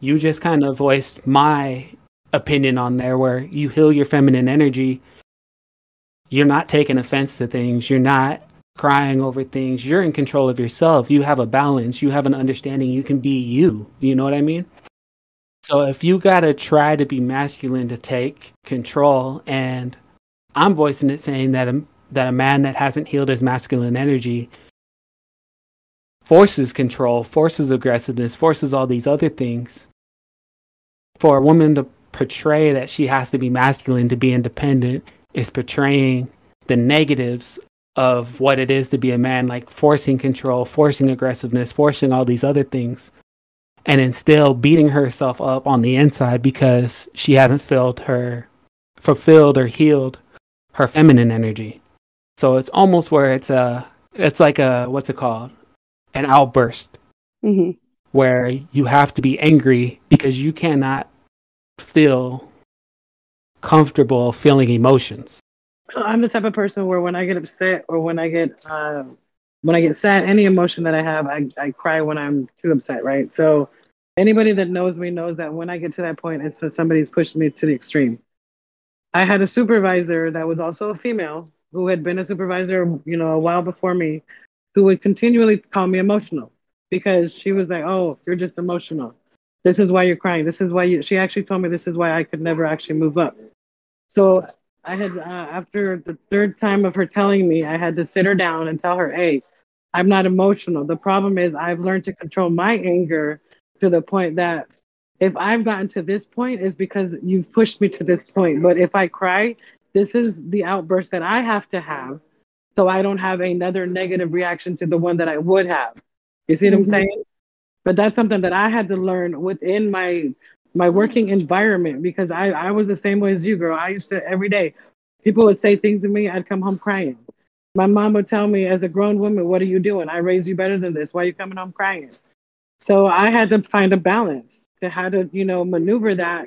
You just kind of voiced my opinion on there where you heal your feminine energy. You're not taking offense to things. You're not crying over things. You're in control of yourself. You have a balance. You have an understanding. You can be you. You know what I mean? So if you got to try to be masculine to take control and I'm voicing it saying that that a man that hasn't healed his masculine energy forces control, forces aggressiveness, forces all these other things. For a woman to portray that she has to be masculine to be independent is portraying the negatives of what it is to be a man, like forcing control, forcing aggressiveness, forcing all these other things, and still beating herself up on the inside because she hasn't filled her fulfilled or healed her feminine energy. So it's almost where it's a it's like a what's it called? An outburst hmm where you have to be angry because you cannot feel comfortable feeling emotions. I'm the type of person where when I get upset or when I get uh, when I get sad, any emotion that I have, I, I cry when I'm too upset, right? So Anybody that knows me knows that when I get to that point, it's that somebody's pushed me to the extreme. I had a supervisor that was also a female who had been a supervisor, you know, a while before me, who would continually call me emotional because she was like, "Oh, you're just emotional. This is why you're crying. This is why you." She actually told me this is why I could never actually move up. So I had, uh, after the third time of her telling me, I had to sit her down and tell her, "Hey, I'm not emotional. The problem is I've learned to control my anger to the point that if I've gotten to this point, is because you've pushed me to this point. But if I cry, this is the outburst that I have to have so I don't have another negative reaction to the one that I would have. You see what mm-hmm. I'm saying? But that's something that I had to learn within my my working environment because I, I was the same way as you, girl. I used to every day, people would say things to me, I'd come home crying. My mom would tell me, as a grown woman, what are you doing? I raised you better than this. Why are you coming home crying? So I had to find a balance to how to, you know, maneuver that.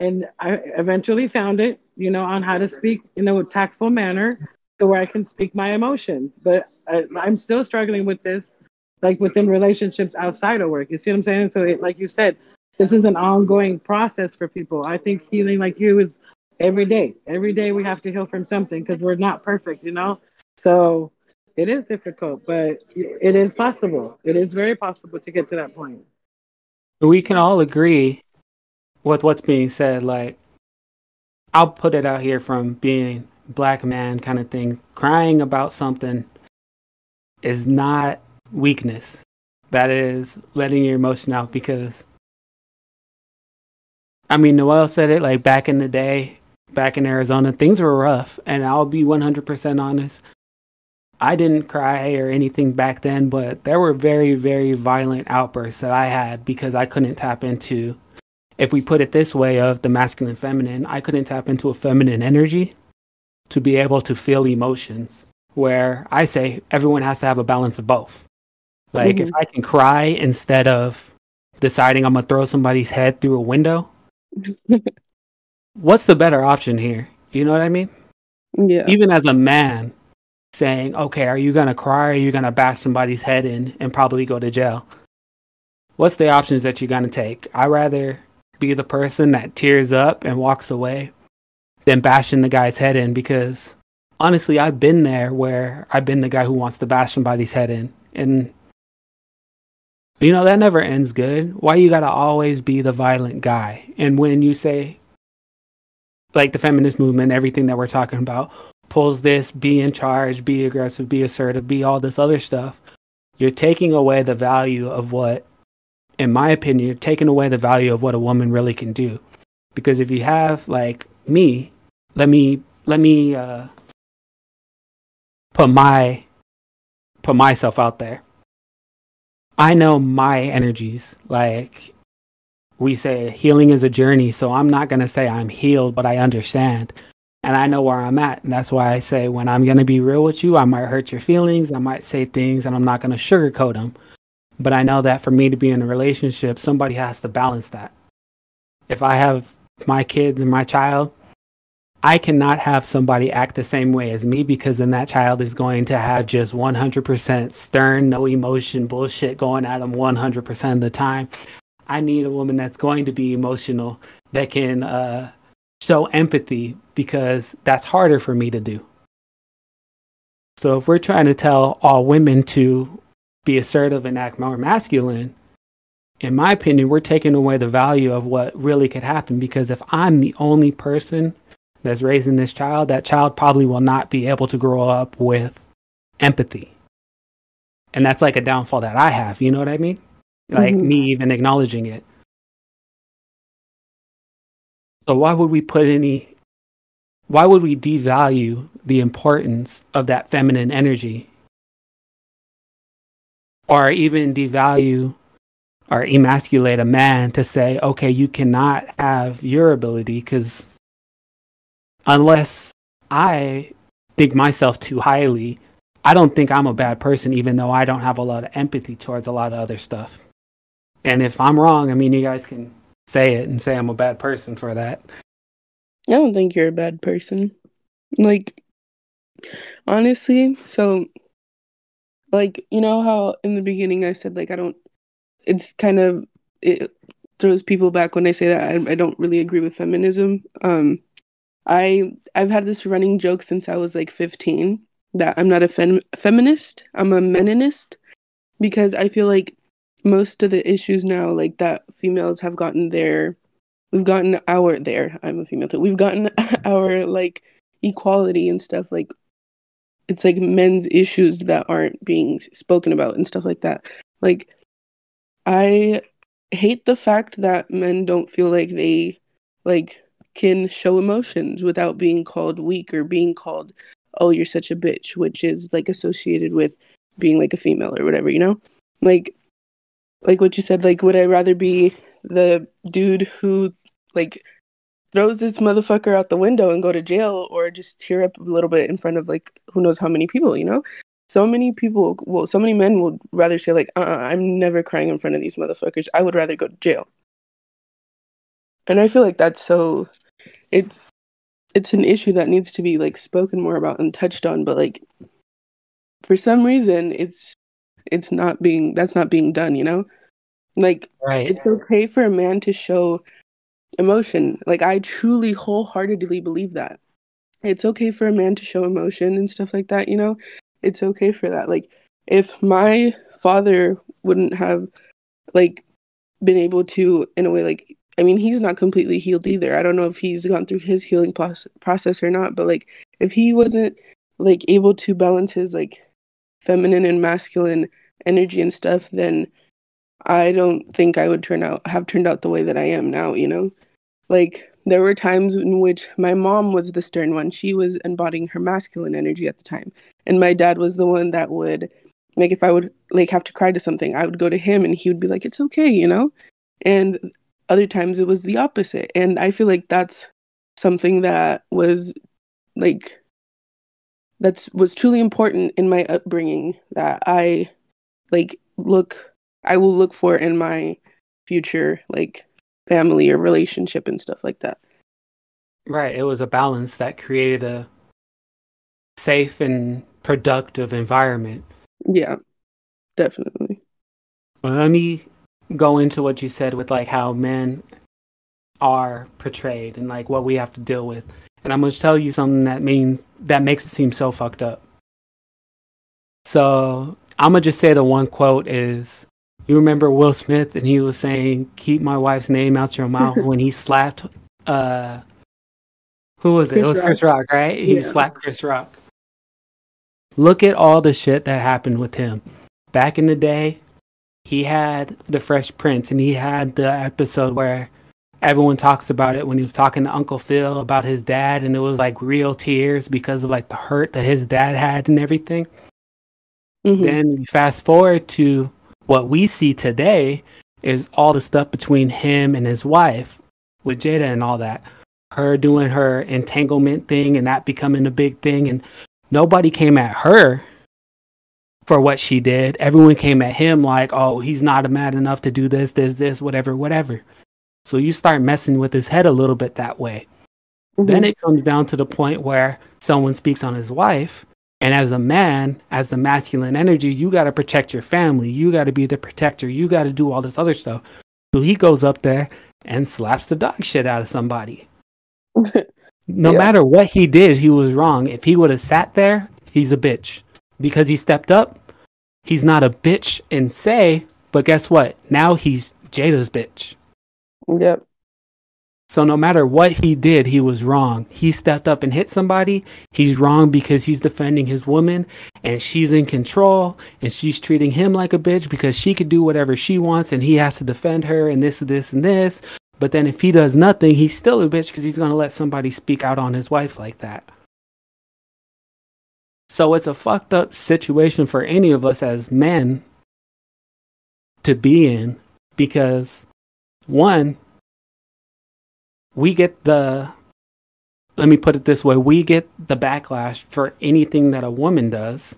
And I eventually found it, you know, on how to speak in a tactful manner to where I can speak my emotions. But I, I'm still struggling with this, like within relationships outside of work. You see what I'm saying? So, it, like you said, this is an ongoing process for people. I think healing, like you, is every day. Every day we have to heal from something because we're not perfect, you know? So it is difficult, but it is possible. It is very possible to get to that point. We can all agree with what's being said. Like, I'll put it out here from being black man kind of thing. Crying about something is not weakness. That is letting your emotion out because I mean Noel said it like back in the day, back in Arizona, things were rough and I'll be 100% honest. I didn't cry or anything back then, but there were very, very violent outbursts that I had because I couldn't tap into, if we put it this way, of the masculine feminine, I couldn't tap into a feminine energy to be able to feel emotions. Where I say everyone has to have a balance of both. Like mm-hmm. if I can cry instead of deciding I'm gonna throw somebody's head through a window, what's the better option here? You know what I mean? Yeah. Even as a man, saying, okay, are you going to cry or are you going to bash somebody's head in and probably go to jail? What's the options that you're to take? i rather be the person that tears up and walks away than bashing the guy's head in because honestly, I've been there where I've been the guy who wants to bash somebody's head in. And, you know, that never ends good. Why you got to always be the violent guy? And when you say, like the feminist movement, everything that we're talking about, pulls this be in charge, be aggressive, be assertive, be all this other stuff, you're taking away the value of what, in my opinion, you're taking away the value of what a woman really can do. Because if you have like me, let me let me uh, put my put myself out there. I know my energies. Like we say, healing is a journey. So I'm not gonna say I'm healed, but I understand and I know where I'm at. And that's why I say when I'm going to be real with you, I might hurt your feelings. I might say things and I'm not going to sugarcoat them. But I know that for me to be in a relationship, somebody has to balance that. If I have my kids and my child, I cannot have somebody act the same way as me because then that child is going to have just 100% stern, no emotion bullshit going at them 100% of the time. I need a woman that's going to be emotional, that can uh, show empathy because that's harder for me to do. So if we're trying to tell all women to be assertive and act more masculine, in my opinion, we're taking away the value of what really could happen because if I'm the only person that's raising this child, that child probably will not be able to grow up with empathy. And that's like a downfall that I have, you know what I mean? Like mm-hmm. me even acknowledging it. So why would we put any why would we devalue the importance of that feminine energy? Or even devalue or emasculate a man to say, okay, you cannot have your ability because unless I think myself too highly, I don't think I'm a bad person, even though I don't have a lot of empathy towards a lot of other stuff. And if I'm wrong, I mean, you guys can say it and say I'm a bad person for that. I don't think you're a bad person. Like, honestly, so, like, you know how in the beginning I said, like, I don't, it's kind of, it throws people back when I say that I, I don't really agree with feminism. Um, I I've had this running joke since I was like 15 that I'm not a fem- feminist. I'm a meninist because I feel like most of the issues now, like that females have gotten their, we've gotten our there. I'm a female too. We've gotten our like equality and stuff. Like it's like men's issues that aren't being spoken about and stuff like that. Like I hate the fact that men don't feel like they like can show emotions without being called weak or being called oh you're such a bitch which is like associated with being like a female or whatever you know like like what you said like would i rather be the dude who like throws this motherfucker out the window and go to jail or just tear up a little bit in front of like who knows how many people you know? So many people well so many men would rather say like uh i'm never crying in front of these motherfuckers. I would rather go to jail. And i feel like that's so it's it's an issue that needs to be like spoken more about and touched on but like for some reason it's it's not being that's not being done you know? Like Right. it's okay for a man to show emotion. Like i truly wholeheartedly believe that. It's okay for a man to show emotion and stuff like that you know? It's okay for that. Like if my father wouldn't have like been able to in a way like i mean he's not completely healed either. I don't know if he's gone through his healing pos- process or not but like if he wasn't like able to balance his like feminine and masculine energy and stuff then i don't think i would turn out have turned out the way that i am now you know like there were times in which my mom was the stern one. She was embodying her masculine energy at the time. And my dad was the one that would like if i would like have to cry to something i would go to him and he would be like it's okay you know? And other times it was the opposite. And i feel like that's something that was like that's was truly important in my upbringing that i like look i will look for in my future like family or relationship and stuff like that Right. It was a balance that created a safe and productive environment. yeah definitely Well, let me go into what you said with like how men are portrayed and like what we have to deal with. And I'm going to tell you something that means that makes it seem so fucked up. So I'm going to just say the one quote is you remember Will Smith and he was saying, keep my wife's name out your mouth when he slapped, uh, who was it? It was Rock. Chris Rock, right? He Yeah. slapped Chris Rock. Look at all the shit that happened with him. Back in the day, he had the Fresh Prince, and he had the episode where everyone talks about it when he was talking to Uncle Phil about his dad, and it was like real tears because of like the hurt that his dad had and everything. Mhm. Then fast forward to what we see today is all the stuff between him and his wife with Jada and all that. Her doing her entanglement thing and that becoming a big thing. And nobody came at her for what she did. Everyone came at him like, oh, he's not mad enough to do this, this, this, whatever, whatever. So you start messing with his head a little bit that way. Then Mhm. it comes down to the point where someone speaks on his wife. And as a man, as the masculine energy, you got to protect your family. You got to be the protector. You got to do all this other stuff. So he goes up there and slaps the dog shit out of somebody. No Yeah. matter what he did, he was wrong. If he would have sat there, he's a bitch. Because he stepped up, he's not a bitch in say, but guess what? Now he's Jada's bitch. yep So no matter what he did, he was wrong. He stepped up and hit somebody. He's wrong because he's defending his woman and she's in control and she's treating him like a bitch because she could do whatever she wants and he has to defend her and this, this, and this. But then if he does nothing, he's still a bitch because he's going to let somebody speak out on his wife like that. So it's a fucked up situation for any of us as men to be in because one, we get the let me put it this way we get the backlash for anything that a woman does.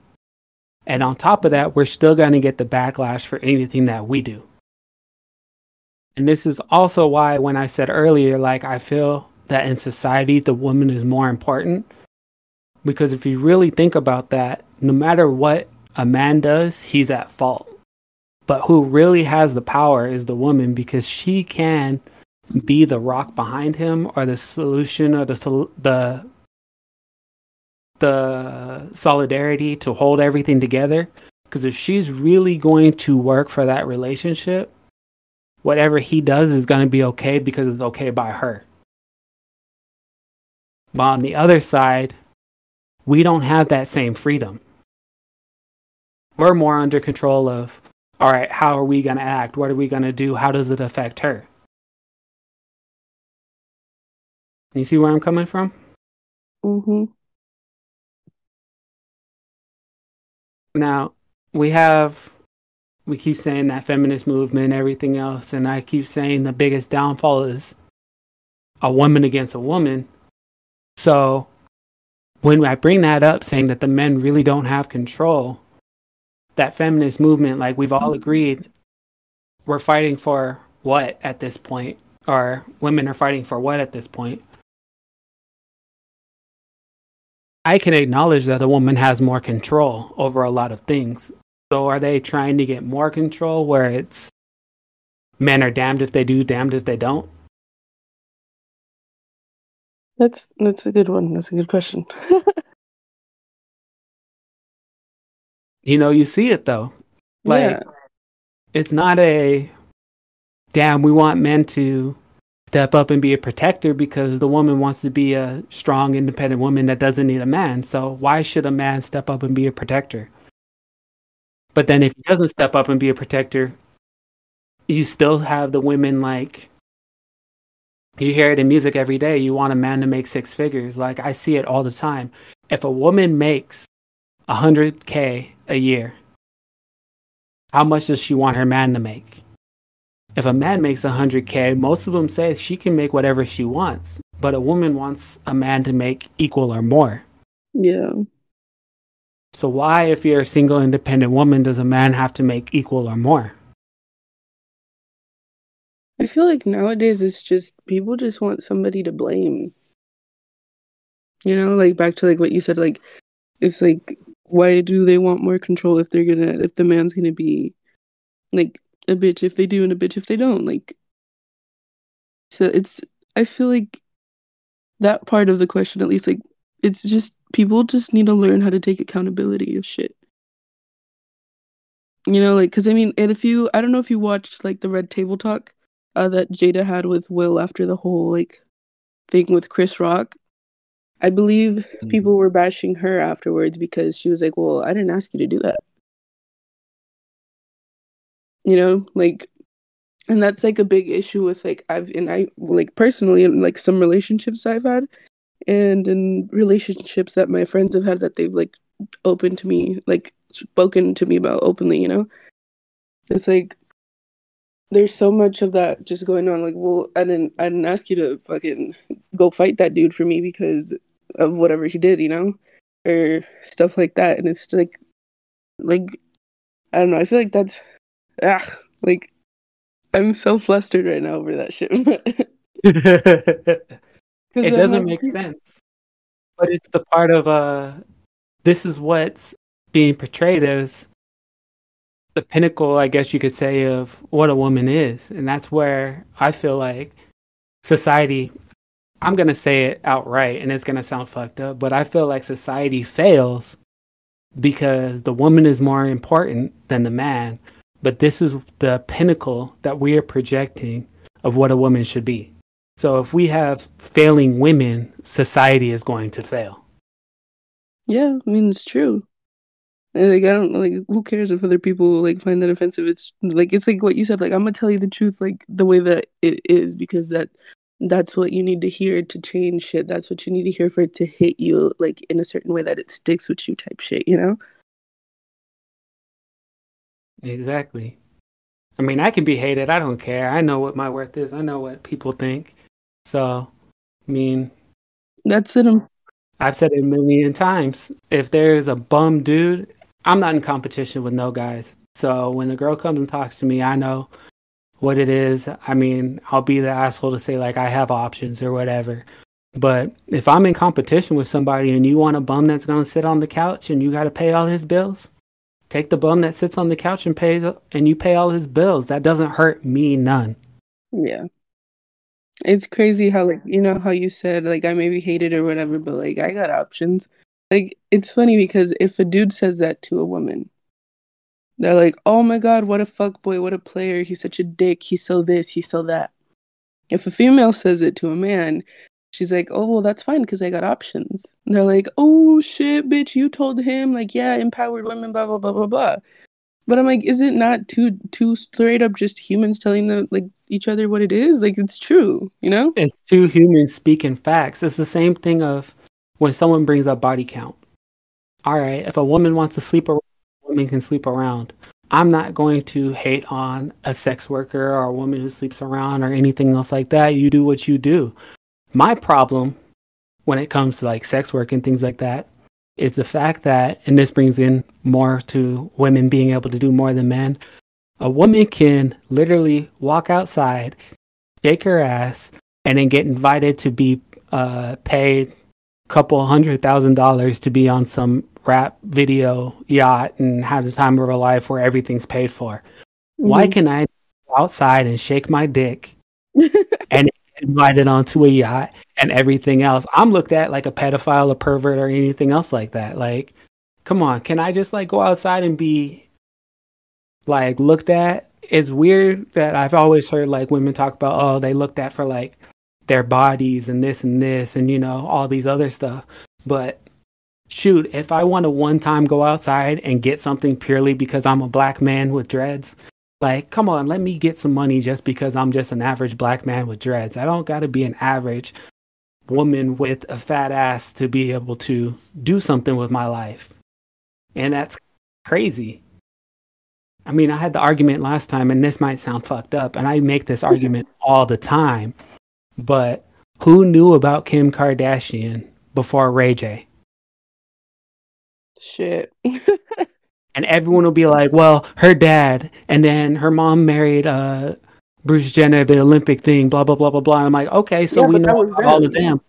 And on top of that we're still going to get the backlash for anything that we do. And this is also why when i said earlier like i feel that in society the woman is more important. Because if you really think about that no matter what a man does he's at fault. But who really has the power is the woman because she can be the rock behind him or the solution or the sol- the the solidarity to hold everything together? Because if she's really going to work for that relationship whatever he does is going to be okay because it's okay by her. But on the other side we don't have that same freedom. We're more under control of all right how are we going to act? What are we going to do? How does it affect her you see where i'm coming from Mm-hmm. Now, we have, we keep saying that feminist movement, everything else, and I keep saying the biggest downfall is a woman against a woman. So, when I bring that up, saying that the men really don't have control, that feminist movement, like we've all agreed, we're fighting for what at this point? Or women are fighting for what at this point? I can acknowledge that a woman has more control over a lot of things. So are they trying to get more control where it's men are damned if they do, damned if they don't? That's that's a good one. That's a good question. You know, you see it though. Like yeah. it's not a damn we want men to step up and be a protector because the woman wants to be a strong independent woman that doesn't need a man. So why should a man step up and be a protector? But then if he doesn't step up and be a protector you still have the women like you hear it in music every day you want a man to make six figures. Like i see it all the time. If a woman makes 100k a year how much does she want her man to make if a man makes 100k most of them say she can make whatever she wants but a woman wants a man to make equal or more Yeah. so why if you're a single independent woman does a man have to make equal or more I feel like nowadays it's just people just want somebody to blame. You know, like back to like what you said, like it's like why do they want more control if they're gonna if the man's gonna be like a bitch if they do and a bitch if they don't? Like so it's I feel like that part of the question at least like it's just people just need to learn how to take accountability of shit. You know, like, cause I mean, and if you, I don't know if you watched like the Red Table Talk, uh, that Jada had with Will after the whole like thing with Chris Rock. I believe people were bashing her afterwards because she was like, "Well, I didn't ask you to do that." You know, like, and that's like a big issue with like I've and I like personally in like some relationships I've had, and in relationships that my friends have had that they've like opened to me, like spoken to me about openly. You know, it's like there's so much of that just going on. Like, well, I didn't, I didn't ask you to fucking go fight that dude for me because of whatever he did, you know, or stuff like that. And it's like, like, I don't know. I feel like that's, ah, like, I'm so flustered right now over that shit. it doesn't like, make sense. But it's the part of uh this is what's being portrayed as the pinnacle i guess you could say of what a woman is. And that's where i feel like society i'm going to say it outright and it's going to sound fucked up but i feel like society fails because the woman is more important than the man but this is the pinnacle that we are projecting of what a woman should be so if we have failing women, society is going to fail. Yeah, I mean it's true. And like I don't like who cares if other people like find that offensive. It's like it's like what you said, like I'm gonna tell you the truth like the way that it is because that that's what you need to hear to change shit. That's what you need to hear for it to hit you like in a certain way that it sticks with you type shit, you know? Exactly. I mean, I can be hated. I don't care. I know what my worth is. I know what people think. So, I mean, That's it. um, I've said it a million times. If there's a bum dude, I'm not in competition with no guys. So when a girl comes and talks to me, I know what it is. I mean, I'll be the asshole to say like I have options or whatever. But if I'm in competition with somebody and you want a bum that's gonna sit on the couch and you gotta pay all his bills, Take the bum that sits on the couch and pays, and you pay all his bills. That doesn't hurt me none. Yeah. It's crazy how like you know how you said like I maybe hate it or whatever, but like I got options. Like it's funny because if a dude says that to a woman, they're like, "Oh my god, what a fuck boy, what a player. He's such a dick. He's so this, he's so that." If a female says it to a man, she's like, "Oh well, that's fine because I got options." And they're like, "Oh shit, bitch, you told him like, yeah, empowered women, blah blah blah blah blah." But I'm like, is it not too too straight up just humans telling them like each other what it is? Like it's true, you know? It's two humans speaking facts. It's the same thing of when someone brings up body count. All right, if a woman wants to sleep around, a woman can sleep around. I'm not going to hate on a sex worker or a woman who sleeps around or anything else like that. You do what you do. My problem when it comes to like sex work and things like that is the fact that, and this brings in more to women being able to do more than men. A woman can literally walk outside, shake her ass, and then get invited to be uh, paid a couple hundred thousand dollars to be on some rap video yacht and have the time of her life where everything's paid for. Why Mhm. can I go outside and shake my dick and invited onto a yacht and everything else? I'm looked at like a pedophile, a pervert, or anything else like that. Like, come on, can I just like go outside and be like looked at? It's weird that I've always heard like women talk about, oh, they looked at for like their bodies and this and this and you know all these other stuff. But shoot, if I want to one time go outside and get something purely because I'm a black man with dreads, like, come on, let me get some money just because I'm just an average black man with dreads. I don't got to be an average woman with a fat ass to be able to do something with my life. And that's crazy. I mean, I had the argument last time, and this might sound fucked up, and I make this argument all the time, but who knew about Kim Kardashian before Ray J? Shit. and everyone will be like, "Well, her dad," and then her mom married uh, Bruce Jenner, the Olympic thing, blah blah blah blah blah. And I'm like, okay, so Yeah, we know about all of them,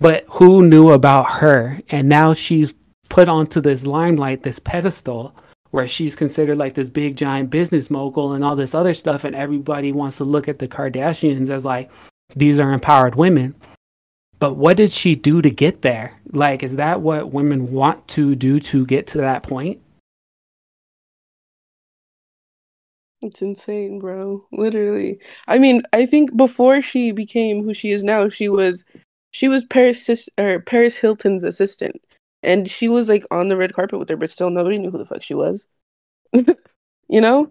but who knew about her? And now she's put onto this limelight, this pedestal, where she's considered like this big giant business mogul and all this other stuff, and everybody wants to look at the Kardashians as like these are empowered women. But what did she do to get there? Like, is that what women want to do to get to that point? It's insane, bro. Literally. I mean, I think before she became who she is now, she was she was Paris or Paris Hilton's assistant. And she was like on the red carpet with her, but still nobody knew who the fuck she was. you know?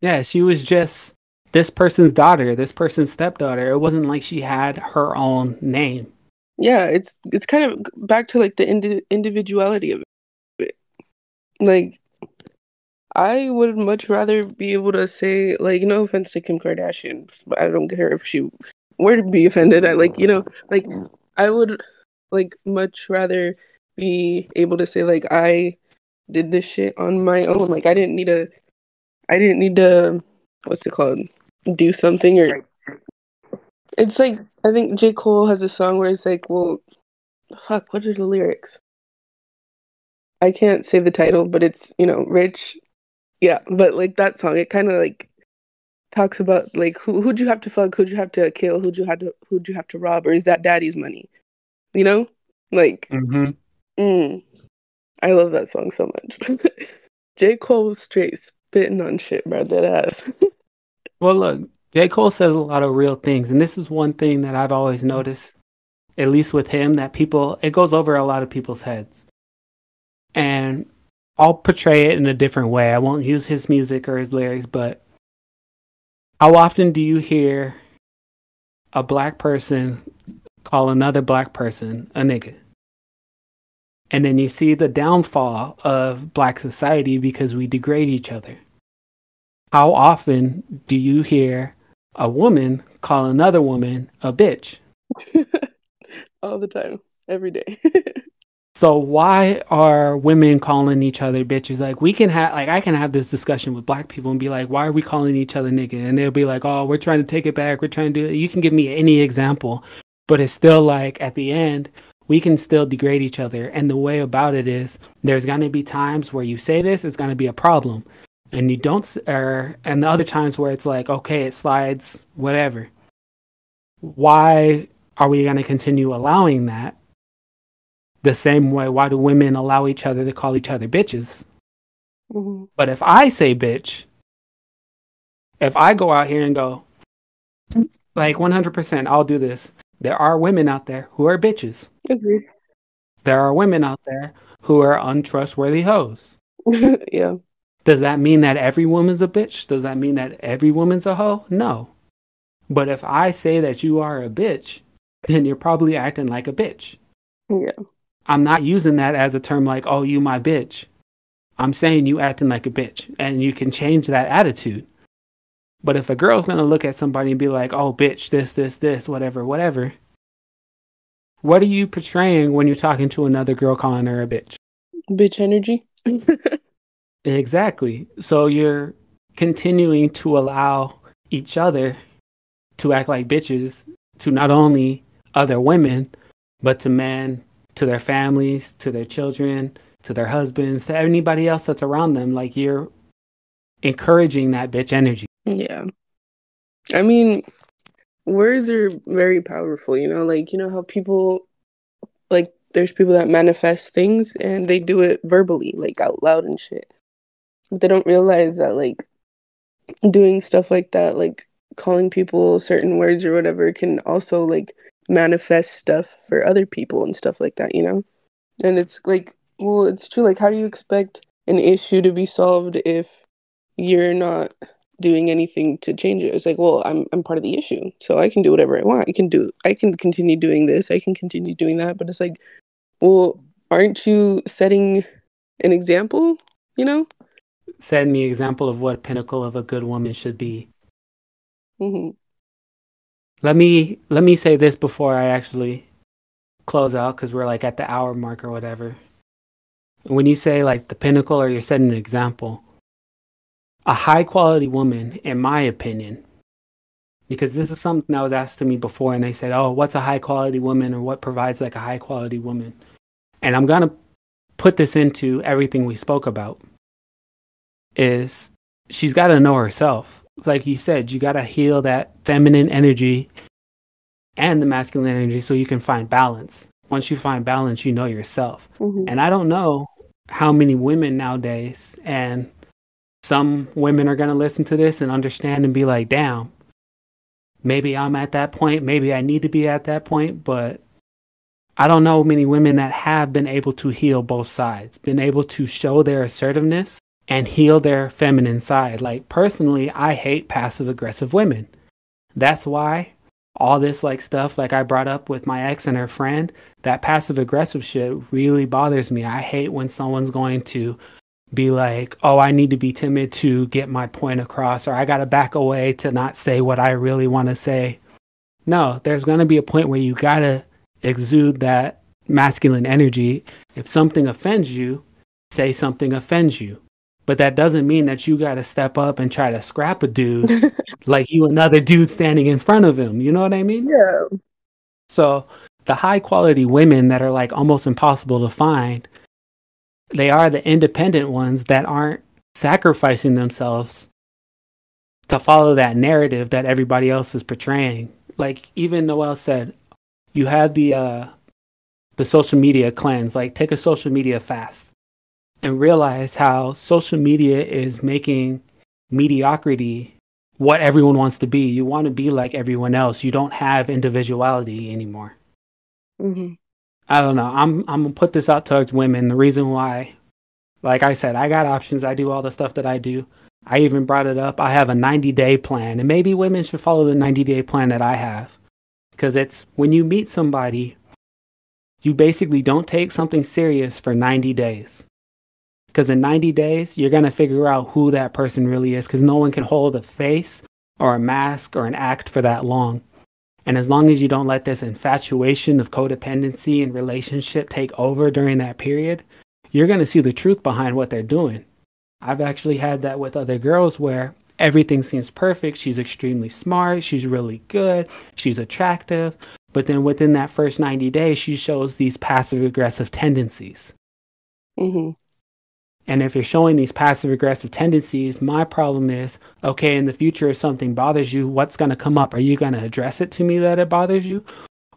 Yeah, she was just this person's daughter, this person's stepdaughter. It wasn't like she had her own name. Yeah, it's it's kind of back to like the indi- individuality of it. Like I would much rather be able to say like no offense to Kim Kardashian, I don't care if she were to be offended. I like, you know, like I would like much rather be able to say like I did this shit on my own. Like I didn't need to I didn't need to what's it called? Do something or it's like I think J. Cole has a song where it's like, well fuck, what are the lyrics? I can't say the title, but it's, you know, rich. Yeah, but like that song, it kind of like talks about like who who'd you have to fuck, who'd you have to kill, who'd you have to who'd you have to rob, or is that daddy's money? You know? Like Mm-hmm. Mm. I love that song so much. J. Cole was straight spitting on shit, bro. That ass. Well, look, J. Cole says a lot of real things, and this is one thing that I've always noticed, at least with him, that people it goes over a lot of people's heads. And I'll portray it in a different way. I won't use his music or his lyrics, but how often do you hear a black person call another black person a nigga? And then you see the downfall of black society because we degrade each other. How often do you hear a woman call another woman a bitch? All the time. Every day. So why are women calling each other bitches? Like we can have like I can have this discussion with black people and be like, why are we calling each other nigga? And they'll be like, oh, we're trying to take it back. We're trying to do it. You can give me any example, but it's still like at the end, we can still degrade each other. And the way about it is there's to be times where you say this, it's to be a problem. And you don't, or, er, and the other times where it's like, okay, it slides, whatever. Why are we going to continue allowing that? The same way, why do women allow each other to call each other bitches? Mhm. But if I say bitch, if I go out here and go, like 100%, I'll do this. There are women out there who are bitches. Agreed. There are women out there who are untrustworthy hoes. yeah. Does that mean that every woman's a bitch? Does that mean that every woman's a hoe? No. But if I say that you are a bitch, then you're probably acting like a bitch. Yeah. I'm not using that as a term like, oh, you my bitch. I'm saying you acting like a bitch. And you can change that attitude. But if a girl's gonna look at somebody and be like, oh, bitch, this, this, this, whatever, whatever, what are you portraying when you're talking to another girl calling her a bitch? Bitch energy. Exactly. So you're continuing to allow each other to act like bitches to not only other women, but to men, to their families, to their children, to their husbands, to anybody else that's around them. Like you're encouraging that bitch energy. Yeah. I mean, words are very powerful, you know, like you know how people like there's people that manifest things and they do it verbally, like out loud and shit. But they don't realize that like doing stuff like that, like calling people certain words or whatever can also like manifest stuff for other people and stuff like that, you know? And it's like, well, it's true. Like, how do you expect an issue to be solved if you're not doing anything to change it. It's like, well, I'm I'm part of the issue, so I can do whatever I want. I can do I can continue doing this. I can continue doing that. But it's like, well, aren't you setting an example? You know? Setting the example of what pinnacle of a good woman should be. hmm Let me let me say this before I actually close out because we're like at the hour mark or whatever. When you say like the pinnacle or you're setting an example, a high quality woman, in my opinion, because this is something that was asked to me before, and they said, "Oh, what's a high quality woman, or what provides like a high quality woman?" And I'm gonna put this into everything we spoke about. Is she's got to know herself. Like you said, you got to heal that feminine energy and the masculine energy so you can find balance. Once you find balance, you know yourself. hmm And I don't know how many women nowadays, and some women are going to listen to this and understand and be like, damn, maybe I'm at that point. Maybe I need to be at that point. But I don't know many women that have been able to heal both sides, been able to show their assertiveness and heal their feminine side. Like, personally, I hate passive aggressive women. That's why all this like stuff like I brought up with my ex and her friend, that passive aggressive shit really bothers me. I hate when someone's going to be like, "Oh, I need to be timid to get my point across or I got to back away to not say what I really want to say." No, there's going to be a point where you got to exude that masculine energy. If something offends you, say something offends you. But that doesn't mean that you got to step up and try to scrap a dude like you another dude standing in front of him. You know what I mean? Yeah. So the high quality women that are like almost impossible to find, they are the independent ones that aren't sacrificing themselves to follow that narrative that everybody else is portraying. Like even Noel said, you had the uh the social media cleanse, like take a social media fast and realize how social media is making mediocrity what everyone wants to be. You want to be like everyone else. You don't have individuality anymore. hmm I don't know. I'm I'm gonna put this out towards women. The reason why, like I said, I got options. I do all the stuff that I do. I even brought it up. I have a 90 day plan, and maybe women should follow the 90 day plan that I have, because it's when you meet somebody, you basically don't take something serious for 90 days. Because in 90 days, you're gonna figure out who that person really is. Because no one can hold a face or a mask or an act for that long. And as long as you don't let this infatuation of codependency and relationship take over during that period, you're going to see the truth behind what they're doing. I've actually had that with other girls where everything seems perfect. She's extremely smart. She's really good. She's attractive. But then within that first 90 days, she shows these passive aggressive tendencies. hmm And if you're showing these passive aggressive tendencies, my problem is okay, in the future, if something bothers you, what's going to come up? Are you going to address it to me that it bothers you?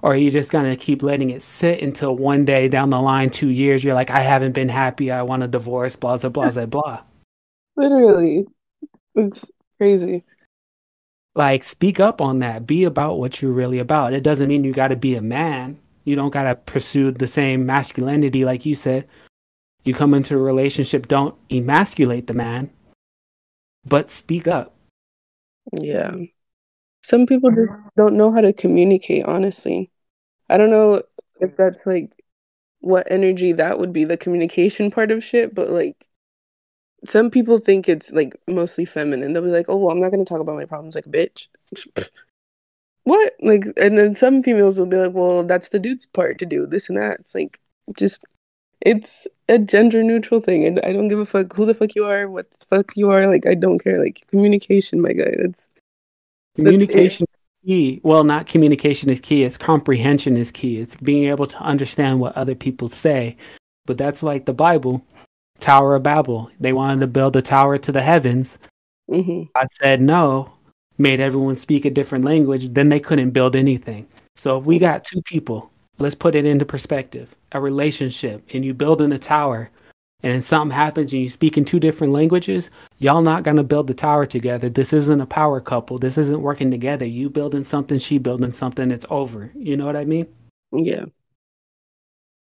Or are you just going to keep letting it sit until one day down the line, two years, you're like, I haven't been happy. I want a divorce, blah, blah, blah, blah, blah. Literally, it's crazy. Like, speak up on that. Be about what you're really about. It doesn't mean you got to be a man. You don't got to pursue the same masculinity, like you said. You come into a relationship, don't emasculate the man, but speak up. Yeah. Mm-hmm. Some people just don't know how to communicate, honestly. I don't know if that's like what energy that would be, the communication part of shit, but like some people think it's like mostly feminine. They'll be like, "Oh, well, I'm not going to talk about my problems like a bitch." what? Like and then some females will be like, "Well, that's the dude's part to do this and that." It's like just it's a gender neutral thing and I don't give a fuck who the fuck you are, what the fuck you are, like I don't care. Like communication, my guy. That's Communication is key. Well, not communication is key. It's comprehension is key. It's being able to understand what other people say. But that's like the Bible, Tower of Babel. They wanted to build a tower to the heavens. hmm God said no, made everyone speak a different language. Then they couldn't build anything. So if we got two people, let's put it into perspective a relationship, and you build in a tower, and something happens and you speak in two different languages, y'all not gonna build the tower together. This isn't a power couple. This isn't working together. You building something, she building something, it's over. You know what I mean? Yeah.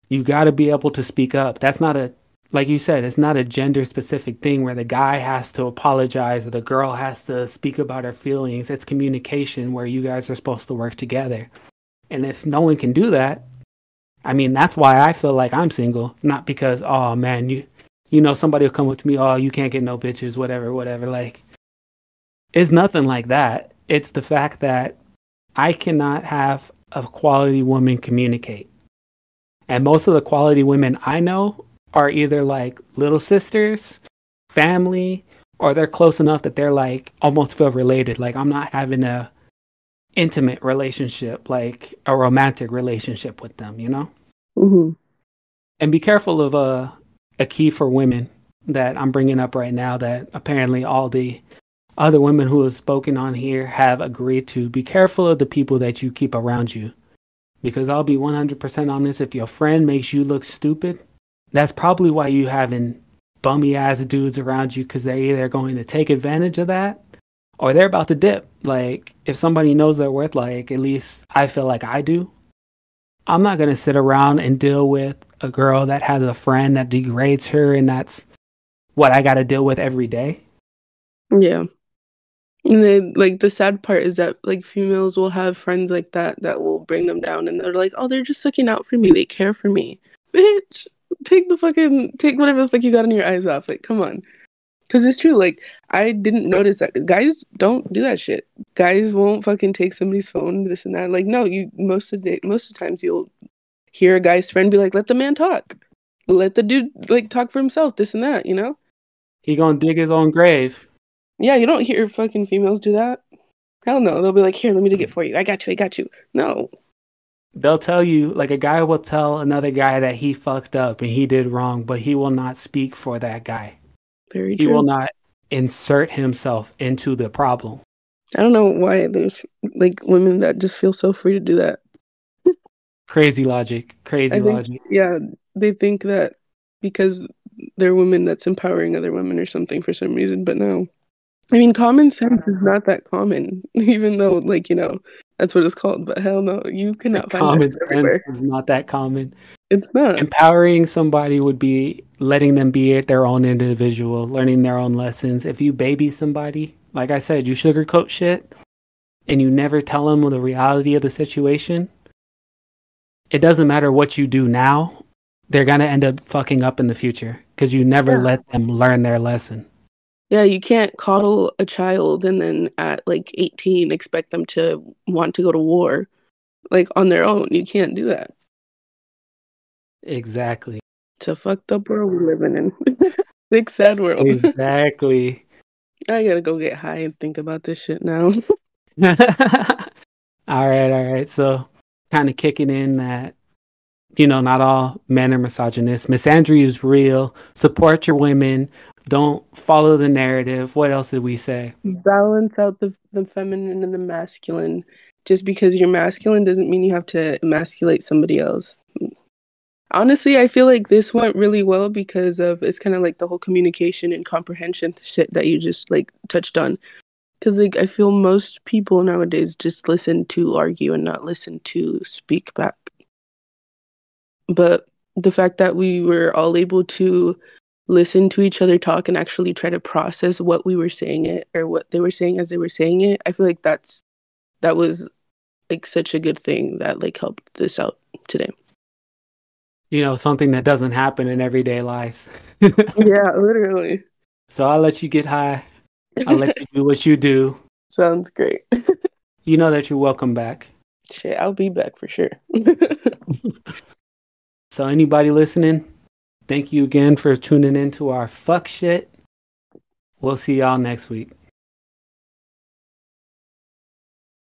You gotta be able to speak up. That's not a like you said, it's not a gender specific thing where the guy has to apologize or the girl has to speak about her feelings. It's communication where you guys are supposed to work together. And if no one can do that, I mean, that's why I feel like I'm single, not because, oh man, you, you know, somebody will come up to me, oh, you can't get no bitches, whatever, whatever. Like, it's nothing like that. It's the fact that I cannot have a quality woman communicate. And most of the quality women I know are either like little sisters, family, or they're close enough that they're like almost feel related. Like I'm not having a intimate relationship, like a romantic relationship with them, you know? hmm And be careful of a a key for women that I'm bringing up right now that apparently all the other women who have spoken on here have agreed to. Be careful of the people that you keep around you. Because I'll be 100% honest, if your friend makes you look stupid, that's probably why you having bummy ass dudes around you because they're either going to take advantage of that or they're about to dip. Like, if somebody knows their worth, like, at least I feel like I do, I'm not going to sit around and deal with a girl that has a friend that degrades her and that's what I got to deal with every day. Yeah. And then, like, the sad part is that, like, females will have friends like that that will bring them down and they're like, oh, they're just looking out for me. They care for me. Bitch, take the fucking, take whatever the fuck you got in your eyes off. Like, come on. Because it's true. Like, I didn't notice that. Guys don't do that shit. Guys won't fucking take somebody's phone, this and that. Like, no, you, most of the day, most of the times you'll hear a guy's friend be like, let the man talk. Let the dude, like, talk for himself, this and that, you know? He to dig his own grave. Yeah, you don't hear fucking females do that. Hell no. They'll be like, here, let me dig it for you. I got you. I got you. No. They'll tell you, like, a guy will tell another guy that he fucked up and he did wrong, but he will not speak for that guy. Very He true. will not insert himself into the problem. I don't know why there's like women that just feel so free to do that. Crazy logic. Crazy think, logic. yeah, they think that because they're women that's empowering other women or something for some reason, but no. I mean, common sense is not that common, even though, like, you know, that's what it's called. But hell no, you cannot find Common that sense is not that common. It's not. Empowering somebody would be letting them be their own individual, learning their own lessons. If you baby somebody, like I said, you sugarcoat shit and you never tell them the reality of the situation, it doesn't matter what you do now, they're going to end up fucking up in the future because you never Yeah. let them learn their lesson. Yeah, you can't coddle a child and then at like 18 expect them to want to go to war like on their own. You can't do that. Exactly. It's a fucked up world we're living in. Big sad world. Exactly. I gotta go get high and think about this shit now. all right, all right. So kind of kicking in that you know not all men are misogynists. Misandry is real. Support your women. Don't follow the narrative. What else did we say? Balance out the, the feminine and the masculine. Just because you're masculine doesn't mean you have to emasculate somebody else. Honestly, I feel like this went really well because of it's kind of like the whole communication and comprehension shit that you just like touched on. Because like I feel most people nowadays just listen to argue and not listen to speak back. But the fact that we were all able to listen to each other talk and actually try to process what we were saying it or what they were saying as they were saying it, I feel like that's that was like such a good thing that like helped this out today. You know, something that doesn't happen in everyday lives. yeah, literally. So I'll let you get high. I'll let you do what you do. Sounds great. You know that you're welcome back. Shit, I'll be back for sure. So anybody listening, thank you again for tuning in to our fuck shit. We'll see y'all next week.